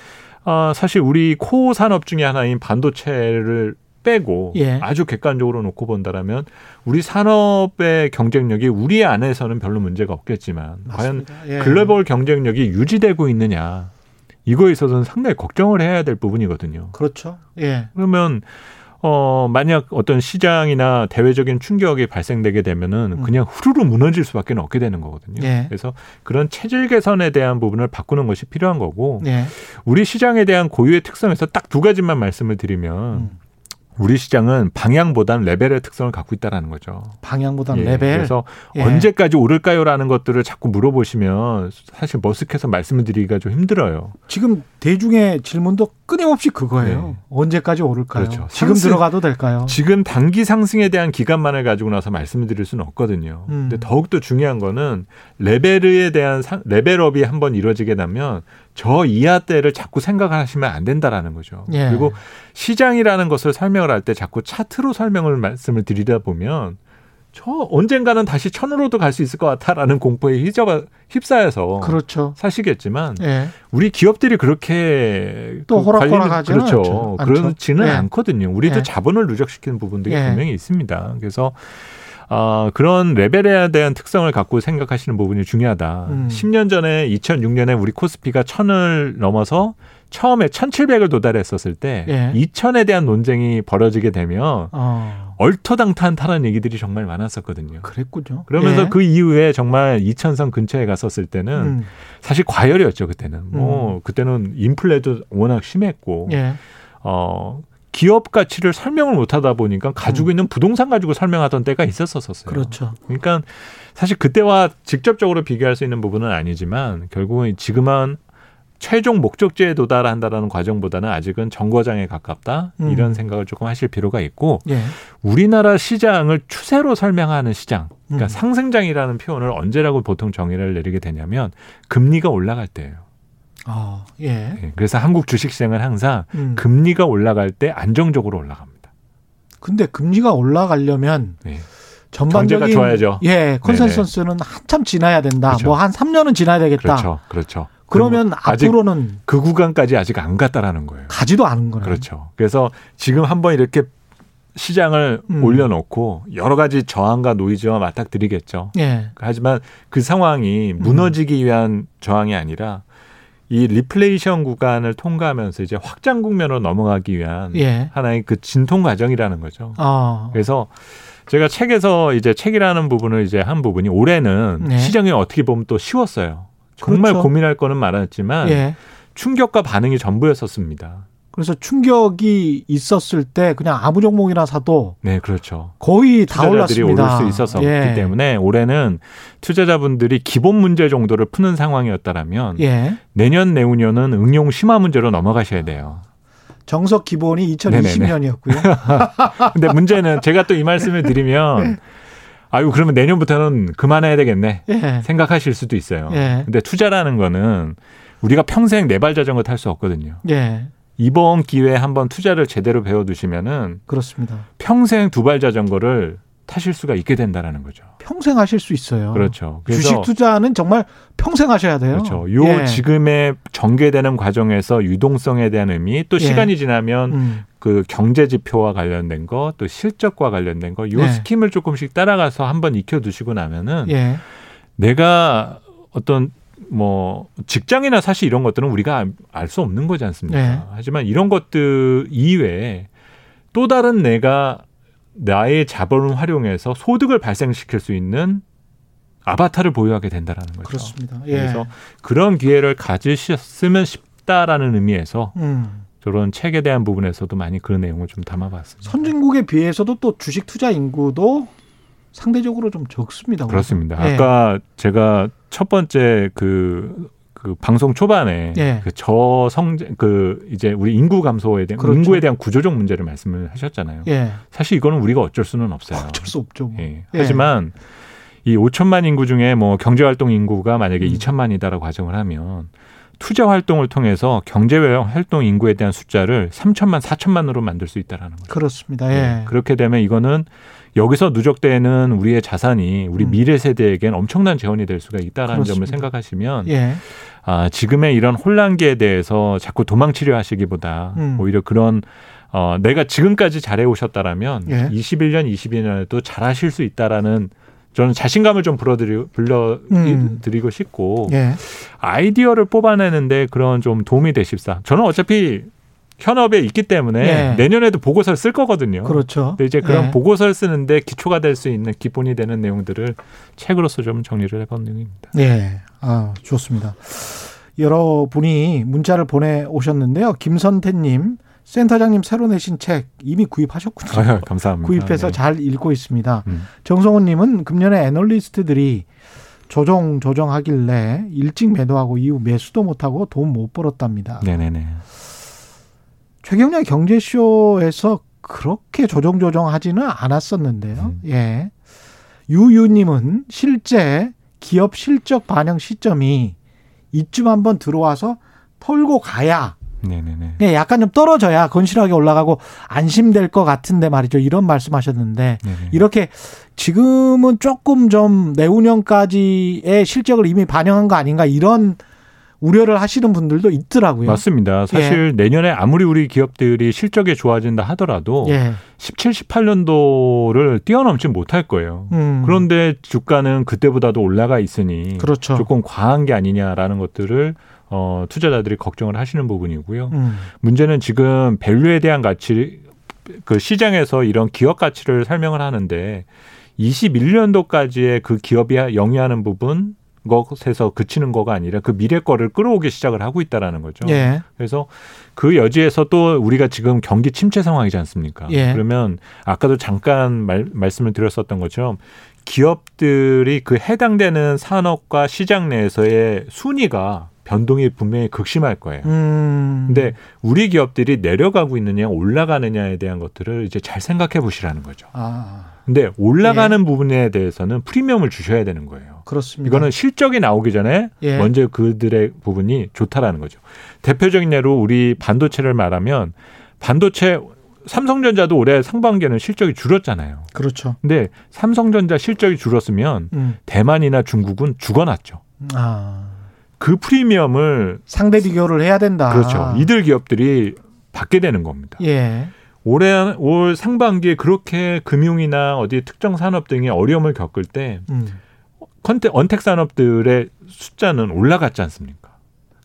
아, 사실 우리 코어 산업 중에 하나인 반도체를 빼고 예. 아주 객관적으로 놓고 본다라면 우리 산업의 경쟁력이 우리 안에서는 별로 문제가 없겠지만 과연 맞습니다. 예. 글로벌 경쟁력이 유지되고 있느냐 이거에 있어서는 상당히 걱정을 해야 될 부분이거든요. 그렇죠. 예. 그러면 어 만약 어떤 시장이나 대외적인 충격이 발생되게 되면은 음. 그냥 후루룩 무너질 수밖에 없게 되는 거거든요. 예. 그래서 그런 체질 개선에 대한 부분을 바꾸는 것이 필요한 거고 예. 우리 시장에 대한 고유의 특성에서 딱 두 가지만 말씀을 드리면 음. 우리 시장은 방향보다는 레벨의 특성을 갖고 있다라는 거죠. 방향보다는 예, 레벨. 그래서 예. 언제까지 오를까요라는 것들을 자꾸 물어보시면 사실 머쓱해서 말씀을 드리기가 좀 힘들어요. 지금 대중의 질문도 끊임없이 그거예요. 네. 언제까지 오를까요? 그렇죠. 지금 상승- 들어가도 될까요? 지금 단기 상승에 대한 기간만을 가지고 나서 말씀드릴 수는 없거든요. 음. 근데 더욱더 중요한 거는 레벨에 대한 상- 레벨업이 한번 이루어지게 되면 저 이하 때를 자꾸 생각하시면 안 된다라는 거죠. 예. 그리고 시장이라는 것을 설명을 할 때 자꾸 차트로 설명을 말씀을 드리다 보면 저 언젠가는 다시 천으로도 갈 수 있을 것 같다라는 공포에 휘저어 휩싸여서 그렇죠. 사시겠지만 예. 우리 기업들이 그렇게 또 그 호락호락하지는 그렇죠. 않죠. 그렇지는 예. 않거든요. 우리도 예. 자본을 누적시키는 부분들이 예. 분명히 있습니다. 그래서 아, 그런 레벨에 대한 특성을 갖고 생각하시는 부분이 중요하다. 음. 10년 전에 2006년에 우리 코스피가 1000을 넘어서 처음에 1700을 도달했었을 때 예. 2000에 대한 논쟁이 벌어지게 되면 어. 얼토당탄하는 얘기들이 정말 많았었거든요. 그랬군요. 그러면서 예. 그 이후에 정말 2000선 근처에 갔었을 때는 음. 사실 과열이었죠 그때는. 뭐 그때는 인플레도 워낙 심했고 예. 어 기업 가치를 설명을 못 하다 보니까 가지고 있는 부동산 가지고 설명하던 때가 있었었어요. 음. 그렇죠. 그러니까 사실 그때와 직접적으로 비교할 수 있는 부분은 아니지만 결국은 지금은 최종 목적지에 도달한다라는 과정보다는 아직은 정거장에 가깝다 음. 이런 생각을 조금 하실 필요가 있고 예. 우리나라 시장을 추세로 설명하는 시장, 그러니까 음. 상승장이라는 표현을 언제라고 보통 정의를 내리게 되냐면 금리가 올라갈 때예요. 어. 예. 예, 그래서 한국 주식시장은 항상 음. 금리가 올라갈 때 안정적으로 올라갑니다. 근데 금리가 올라가려면 예. 전반적인 경제가 좋아야죠. 예, 컨센서스는 한참 지나야 된다. 그렇죠. 뭐한 3년은 지나야 되겠다. 그렇죠, 그렇죠. 그러면 앞으로는 그 구간까지 아직 안 갔다라는 거예요. 가지도 않은 거네요. 그렇죠. 그래서 지금 한번 이렇게 시장을 음. 올려놓고 여러 가지 저항과 노이즈와 맞닥뜨리겠죠. 예. 하지만 그 상황이 무너지기 위한 저항이 아니라 이 리플레이션 구간을 통과하면서 이제 확장 국면으로 넘어가기 위한 예. 하나의 그 진통 과정이라는 거죠. 어. 그래서 제가 책에서 이제 책이라는 부분을 이제 한 부분이 올해는 네. 시장이 어떻게 보면 또 쉬웠어요. 정말 그렇죠. 고민할 거는 많았지만 예. 충격과 반응이 전부였었습니다. 그래서 충격이 있었을 때 그냥 아무 종목이나 사도 네, 그렇죠. 거의 다 투자자들이 오를 올랐습니다. 수 있었었기 예. 때문에 올해는 투자자분들이 기본 문제 정도를 푸는 상황이었다라면 예. 내년 내후년은 응용 심화 문제로 넘어가셔야 돼요. 정석 기본이 네네네. 2020년이었고요. 근데 문제는 제가 또 이 말씀을 드리면 아유 그러면 내년부터는 그만해야 되겠네 예. 생각하실 수도 있어요. 예. 근데 투자라는 거는 우리가 평생 네발 자전거 탈 수 없거든요. 예. 이번 기회에 한번 투자를 제대로 배워두시면은 그렇습니다. 평생 두 발 자전거를 타실 수가 있게 된다라는 거죠. 평생 하실 수 있어요. 그렇죠. 주식 투자는 정말 평생 하셔야 돼요. 그렇죠. 요 예. 지금의 전개되는 과정에서 유동성에 대한 의미 또 예. 시간이 지나면 음. 그 경제 지표와 관련된 거 또 실적과 관련된 거요 네. 스킴을 조금씩 따라가서 한번 익혀 두시고 나면은 예. 내가 어떤 뭐 직장이나 사실 이런 것들은 우리가 알 수 없는 거지 않습니까? 네. 하지만 이런 것들 이외에 또 다른 내가 나의 자본을 활용해서 소득을 발생시킬 수 있는 아바타를 보유하게 된다라는 거죠. 그렇습니다. 예. 그래서 그런 기회를 가지셨으면 싶다라는 의미에서 음. 저런 책에 대한 부분에서도 많이 그런 내용을 좀 담아봤습니다. 선진국에 비해서도 또 주식 투자 인구도 상대적으로 좀 적습니다. 그렇습니다. 예. 아까 제가 첫 번째 그, 그 방송 초반에 예. 그 저 성장 그 이제 우리 인구 감소에 대한 그렇죠. 인구에 대한 구조적 문제를 말씀을 하셨잖아요. 예. 사실 이거는 우리가 어쩔 수는 없어요. 어쩔 수 없죠. 뭐. 예. 예. 하지만 이 5천만 인구 중에 뭐 경제 활동 인구가 만약에 음. 2천만이다라고 가정을 하면 투자 활동을 통해서 경제 활동 인구에 대한 숫자를 3천만, 4천만으로 만들 수 있다라는 거죠. 그렇습니다. 네. 예. 그렇게 되면 이거는 여기서 누적되는 우리의 자산이 우리 음. 미래 세대에겐 엄청난 재원이 될 수가 있다라는 점을 그렇습니다. 생각하시면 예. 아, 지금의 이런 혼란기에 대해서 자꾸 도망치려 하시기보다 음. 오히려 그런 어, 내가 지금까지 잘해 오셨다라면 예. 21년, 22년에도 잘하실 수 있다라는 저는 자신감을 좀 불러드리, 음. 불러드리고 싶고 예. 아이디어를 뽑아내는데 그런 좀 도움이 되십사. 저는 어차피 현업에 있기 때문에 예. 내년에도 보고서를 쓸 거거든요. 그렇죠. 근데 이제 그런 예. 보고서를 쓰는데 기초가 될 수 있는 기본이 되는 내용들을 책으로서 좀 정리를 해본 내용입니다. 예. 아, 좋습니다. 여러분이 문자를 보내 오셨는데요. 김선태님, 센터장님 새로 내신 책 이미 구입하셨군요. 아유, 감사합니다. 구입해서 네. 잘 읽고 있습니다. 음. 정성호님은 금년에 애널리스트들이 조정 조정하길래 일찍 매도하고 이후 매수도 못하고 돈 못 벌었답니다. 네네네. 최경련 경제쇼에서 그렇게 조정 조정하지는 않았었는데요. 음. 예. 유유님은 실제 기업 실적 반영 시점이 이쯤 한번 들어와서 털고 가야 네네네. 네, 약간 좀 떨어져야 건실하게 올라가고 안심될 것 같은데 말이죠. 이런 말씀하셨는데 네네. 이렇게 지금은 조금 좀 내후년까지의 실적을 이미 반영한 거 아닌가 이런 우려를 하시는 분들도 있더라고요. 맞습니다. 사실 내년에 아무리 우리 기업들이 실적이 좋아진다 하더라도 예. 17, 18년도를 뛰어넘지 못할 거예요. 음. 그런데 주가는 그때보다도 올라가 있으니 그렇죠. 조금 과한 게 아니냐라는 것들을 어, 투자자들이 걱정을 하시는 부분이고요. 음. 문제는 지금 밸류에 대한 가치 그 시장에서 이런 기업 가치를 설명을 하는데 21년도까지의 그 기업이 영위하는 부분 것에서 그치는 거가 아니라 그 미래 거를 끌어오기 시작을 하고 있다라는 거죠. 예. 그래서 그 여지에서 또 우리가 지금 경기 침체 상황이지 않습니까? 예. 그러면 아까도 잠깐 말, 말씀을 드렸었던 것처럼 기업들이 그 해당되는 산업과 시장 내에서의 순위가 변동이 분명히 극심할 거예요. 음. 근데 우리 기업들이 내려가고 있느냐 올라가느냐에 대한 것들을 이제 잘 생각해 보시라는 거죠. 아, 근데 올라가는 부분에 대해서는 프리미엄을 주셔야 되는 거예요. 그렇습니다. 이거는 실적이 나오기 전에 예. 먼저 그들의 부분이 좋다라는 거죠. 대표적인 예로 우리 반도체를 말하면 반도체 삼성전자도 올해 상반기에는 실적이 줄었잖아요. 그렇죠. 근데 삼성전자 실적이 줄었으면 음. 대만이나 중국은 죽어났죠. 아. 그 프리미엄을 상대 비교를 해야 된다. 그렇죠. 이들 기업들이 받게 되는 겁니다. 예. 올해 올 상반기에 그렇게 금융이나 어디 특정 산업 등이 어려움을 겪을 때 음. 컨테 언택 산업들의 숫자는 올라갔지 않습니까?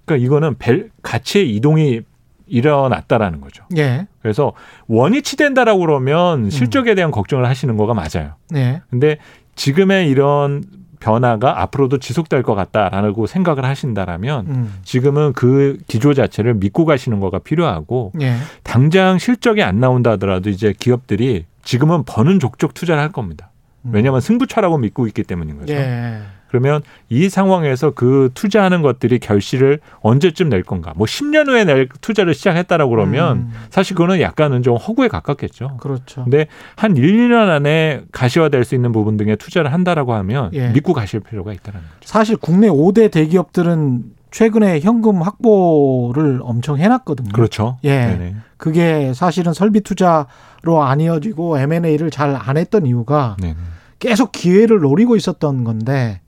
그러니까 이거는 벨, 가치의 이동이 일어났다라는 거죠. 예. 그래서 원위치 된다라고 그러면 실적에 대한 걱정을 하시는 거가 맞아요. 네. 근데 지금의 이런 변화가 앞으로도 지속될 것 같다라고 생각을 하신다라면 음. 지금은 그 기조 자체를 믿고 가시는 거가 필요하고 예. 당장 실적이 안 나온다 하더라도 이제 기업들이 지금은 버는 족족 투자를 할 겁니다. 음. 왜냐하면 승부처라고 믿고 있기 때문인 거죠. 예. 그러면 이 상황에서 그 투자하는 것들이 결실을 언제쯤 낼 건가? 뭐 10년 후에 낼 투자를 시작했다라고 그러면 음. 사실 그거는 약간은 좀 허구에 가깝겠죠. 그렇죠. 근데 한 1, 2년 안에 가시화될 수 있는 부분 등에 투자를 한다라고 하면 예. 믿고 가실 필요가 있다는 거죠. 사실 국내 5대 대기업들은 최근에 현금 확보를 엄청 해놨거든요. 그렇죠. 예. 네네. 그게 사실은 설비 투자로 안 이어지고 M&A를 잘 안 했던 이유가 네네. 계속 기회를 노리고 있었던 건데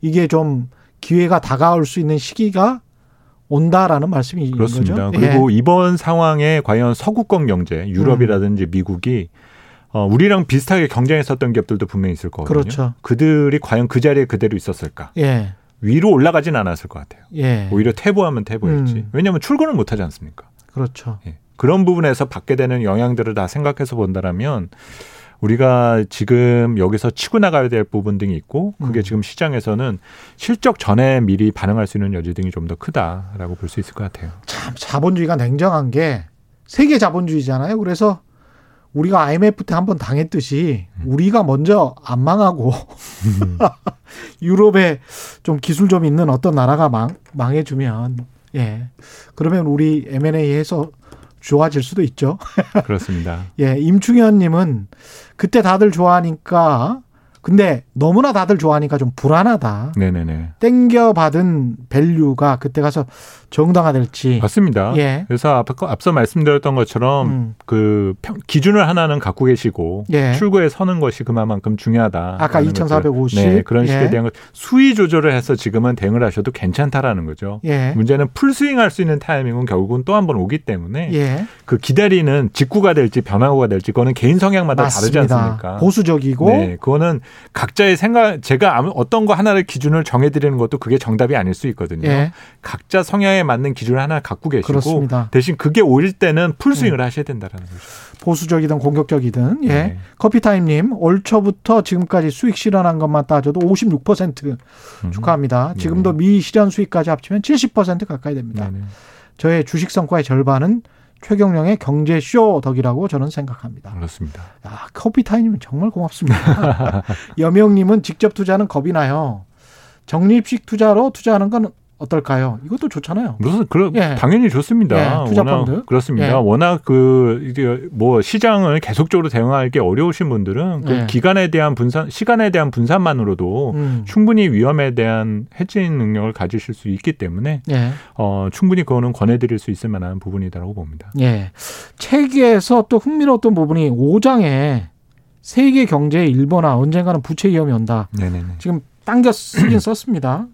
이게 좀 기회가 다가올 수 있는 시기가 온다라는 말씀이 그렇습니다. 거죠. 그리고 예. 이번 상황에 과연 서구권 경제, 유럽이라든지 미국이 어, 우리랑 비슷하게 경쟁했었던 기업들도 분명히 있을 거거든요. 그렇죠. 그들이 과연 그 자리에 그대로 있었을까? 예. 위로 올라가진 않았을 것 같아요. 예. 오히려 퇴보하면 퇴보했지. 음. 왜냐하면 출근을 못 하지 않습니까? 그렇죠. 예. 그런 부분에서 받게 되는 영향들을 다 생각해서 본다라면 우리가 지금 여기서 치고 나가야 될 부분 등이 있고 그게 음. 지금 시장에서는 실적 전에 미리 반응할 수 있는 여지 등이 좀 더 크다라고 볼 수 있을 것 같아요. 참 자본주의가 냉정한 게 세계 자본주의잖아요. 그래서 우리가 IMF 때 한번 당했듯이 우리가 먼저 안 망하고 유럽에 좀 기술 좀 있는 어떤 나라가 망, 망해주면 예 그러면 우리 M&A 해서 좋아질 수도 있죠. 그렇습니다. 예 임충현님은 그때 다들 좋아하니까 근데 너무나 다들 좋아하니까 좀 불안하다. 네네네. 땡겨 받은 value가 그때 가서 정당화될지. 맞습니다. 예. 그래서 앞- 앞서 말씀드렸던 것처럼 음. 그 평- 기준을 하나는 갖고 계시고 예. 출구에 서는 것이 그만큼 중요하다. 아까 2450. 네, 그런 식에 예. 대한 것 수위 조절을 해서 지금은 대응을 하셔도 괜찮다라는 거죠. 예. 문제는 풀스윙할 수 있는 타이밍은 결국은 또 한 번 오기 때문에 예. 그 기다리는 직구가 될지 변화구가 될지 그거는 개인 성향마다 다르지 않습니까? 보수적이고 네, 그거는 각자의 생각, 제가 아무 어떤 거 하나를 기준을 정해드리는 것도 그게 정답이 아닐 수 있거든요. 예. 각자 성향에 맞는 기준을 하나 갖고 계시고 그렇습니다. 대신 그게 오일 때는 풀스윙을 하셔야 된다는 거죠. 보수적이든 공격적이든 예. 네. 커피타임님 올 초부터 지금까지 수익 실현한 것만 따져도 56% 음. 축하합니다. 네. 지금도 미실현 수익까지 합치면 70% 가까이 됩니다. 네네. 저의 주식 성과의 절반은 최경령의 경제쇼 덕이라고 저는 생각합니다. 그렇습니다. 야, 커피타임님 정말 고맙습니다. 여명님은 직접 투자는 겁이 나요. 적립식 투자로 투자하는 건 어떨까요? 이것도 좋잖아요. 무슨 그런 예. 당연히 좋습니다. 예, 투자 펀드. 워낙 그렇습니다. 예. 워낙 그 이제 뭐 시장을 계속적으로 대응하기 어려우신 분들은 그 예. 기간에 대한 분산, 시간에 대한 분산만으로도 음. 충분히 위험에 대한 해진 능력을 가지실 수 있기 때문에 예. 어, 충분히 그거는 권해드릴 수 있을 만한 부분이다라고 봅니다. 예. 책에서 또 흥미로웠던 부분이 5장에 세계 경제의 일본화 언젠가는 부채 위험이 온다. 네네네. 지금 당겨 쓰긴 썼습니다.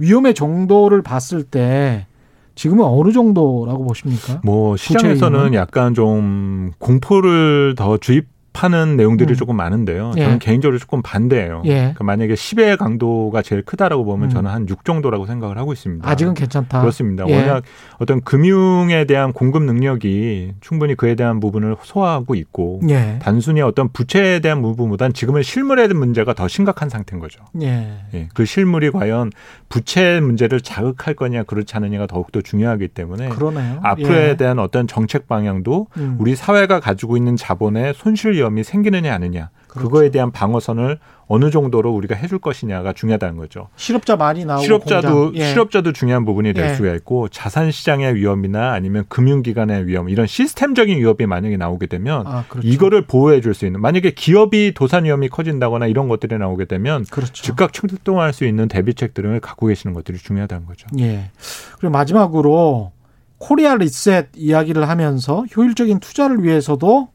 위험의 정도를 봤을 때 지금은 어느 정도라고 보십니까? 뭐 시장에서는? 약간 좀 공포를 더 주입 하는 내용들이 음. 조금 많은데요. 예. 저는 개인적으로 조금 반대예요. 예. 그러니까 만약에 10의 강도가 제일 크다라고 보면 음. 저는 한 6 정도라고 생각을 하고 있습니다. 아직은 괜찮다. 그렇습니다. 예. 워낙 어떤 금융에 대한 공급 능력이 충분히 그에 대한 부분을 소화하고 있고 예. 단순히 어떤 부채에 대한 부분보다는 지금은 실물에 대한 문제가 더 심각한 상태인 거죠. 예. 예, 그 실물이 과연 부채 문제를 자극할 거냐 그렇지 않느냐가 더욱더 중요하기 때문에 그러네요. 앞으로에 예. 대한 어떤 정책 방향도 음. 우리 사회가 가지고 있는 자본에 손실 위험이 생기느냐 아니냐 그렇죠. 그거에 대한 방어선을 어느 정도로 우리가 해줄 것이냐가 중요하다는 거죠. 실업자 많이 나오고 실업자도. 예. 실업자도 중요한 부분이 될 예. 수가 있고 자산 시장의 위험이나 아니면 금융기관의 위험 이런 시스템적인 위협이 만약에 나오게 되면 아, 그렇죠. 이거를 보호해 줄 수 있는 만약에 기업이 도산 위험이 커진다거나 이런 것들이 나오게 되면 그렇죠. 즉각 출동할 수 있는 대비책들을 갖고 계시는 것들이 중요하다는 거죠. 예. 그리고 마지막으로 코리아 리셋 이야기를 하면서 효율적인 투자를 위해서도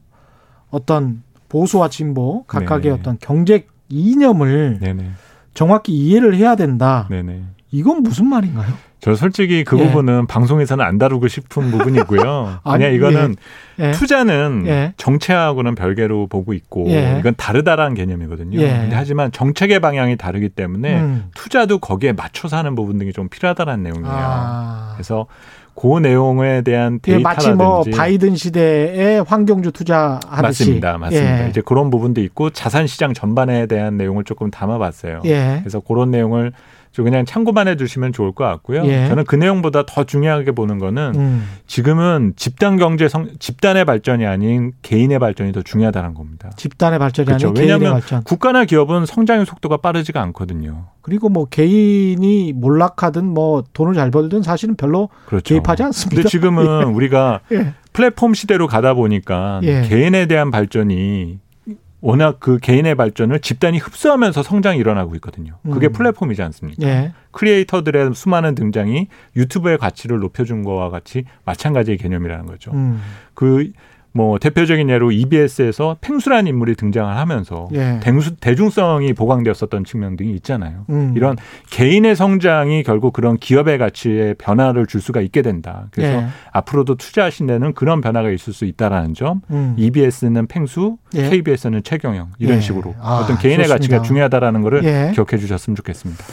어떤 보수와 진보 각각의 네네. 어떤 경제 이념을 네네. 정확히 이해를 해야 된다. 네네. 이건 무슨 말인가요? 저 솔직히 그 예. 부분은 방송에서는 안 다루고 싶은 부분이고요. 아니, 그냥 이거는 예. 투자는 예. 정책하고는 별개로 보고 있고 예. 이건 다르다라는 개념이거든요. 예. 하지만 정책의 방향이 다르기 때문에 음. 투자도 거기에 맞춰서 하는 부분 등이 좀 필요하다는 내용이에요. 아. 그래서 그 내용에 대한 예, 마치 데이터라든지 뭐 바이든 시대의 환경주 투자하듯이 맞습니다, 맞습니다. 예. 이제 그런 부분도 있고 자산 시장 전반에 대한 내용을 조금 담아봤어요. 예. 그래서 그런 내용을 좀 그냥 참고만 해주시면 좋을 것 같고요. 예. 저는 그 내용보다 더 중요하게 보는 거는 음. 지금은 집단 경제 성 집단의 발전이 아닌 개인의 발전이 더 중요하다는 겁니다. 집단의 발전이 그렇죠. 아닌 개인의 왜냐하면 발전. 국가나 기업은 성장의 속도가 빠르지가 않거든요. 그리고 뭐 개인이 몰락하든 뭐 돈을 잘 벌든 사실은 별로 그렇죠. 개입하지 않습니다. 근데 지금은 우리가 예. 플랫폼 시대로 가다 보니까 예. 개인에 대한 발전이 워낙 그 개인의 발전을 집단이 흡수하면서 성장이 일어나고 있거든요. 그게 음. 플랫폼이지 않습니까? 예. 크리에이터들의 수많은 등장이 유튜브의 가치를 높여준 거와 같이 마찬가지의 개념이라는 거죠. 음. 그 뭐 대표적인 예로 EBS에서 팽수라는 인물이 등장을 하면서 예. 대수- 대중성이 보강되었었던 측면 등이 있잖아요. 음. 이런 개인의 성장이 결국 그런 기업의 가치에 변화를 줄 수가 있게 된다. 그래서 예. 앞으로도 투자하신 데는 그런 변화가 있을 수 있다라는 점. 음. EBS는 팽수, 예. KBS는 최경영 이런 예. 식으로 아, 어떤 개인의 좋습니다. 가치가 중요하다라는 거를 예. 기억해 주셨으면 좋겠습니다.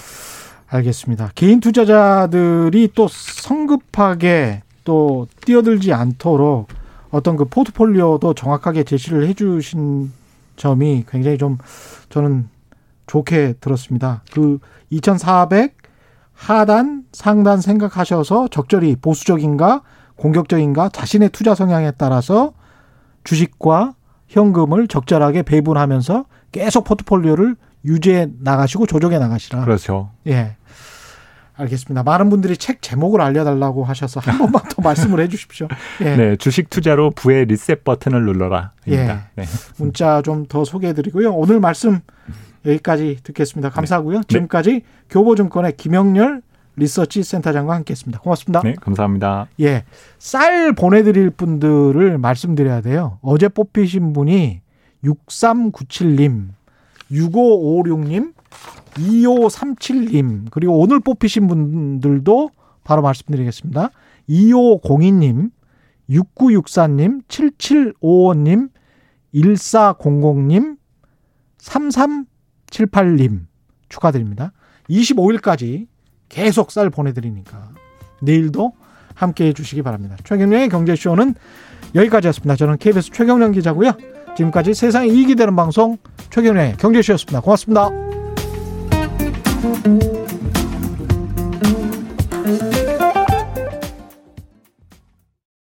알겠습니다. 개인 투자자들이 또 성급하게 또 뛰어들지 않도록 어떤 그 포트폴리오도 정확하게 제시를 해주신 점이 굉장히 좀 저는 좋게 들었습니다. 그 2,400 하단, 상단 생각하셔서 적절히 보수적인가 공격적인가 자신의 투자 성향에 따라서 주식과 현금을 적절하게 배분하면서 계속 포트폴리오를 유지해 나가시고 조정해 나가시라. 그렇죠. 예. 알겠습니다. 많은 분들이 책 제목을 알려달라고 하셔서 한 번만 더 말씀을 해 주십시오. 예. 네, 주식 투자로 부의 리셋 버튼을 눌러라. 입니다. 네. 문자 좀 더 소개해 드리고요. 오늘 말씀 여기까지 듣겠습니다. 감사하고요. 지금까지 교보증권의 김영렬 리서치 센터장과 함께 했습니다. 고맙습니다. 네, 감사합니다. 예. 쌀 보내드릴 분들을 말씀드려야 돼요. 어제 뽑히신 분이 6397님, 6556님, 2537님, 그리고 오늘 뽑히신 분들도 바로 말씀드리겠습니다. 2502님, 6964님, 7755님, 1400님, 3378님 축하드립니다. 25일까지 계속 쌀 보내드리니까 내일도 함께 해주시기 바랍니다. 최경련의 경제쇼는 여기까지였습니다. 저는 KBS 최경련 기자고요. 지금까지 세상에 이익이 되는 방송 최경련의 경제쇼였습니다. 고맙습니다. Thank you.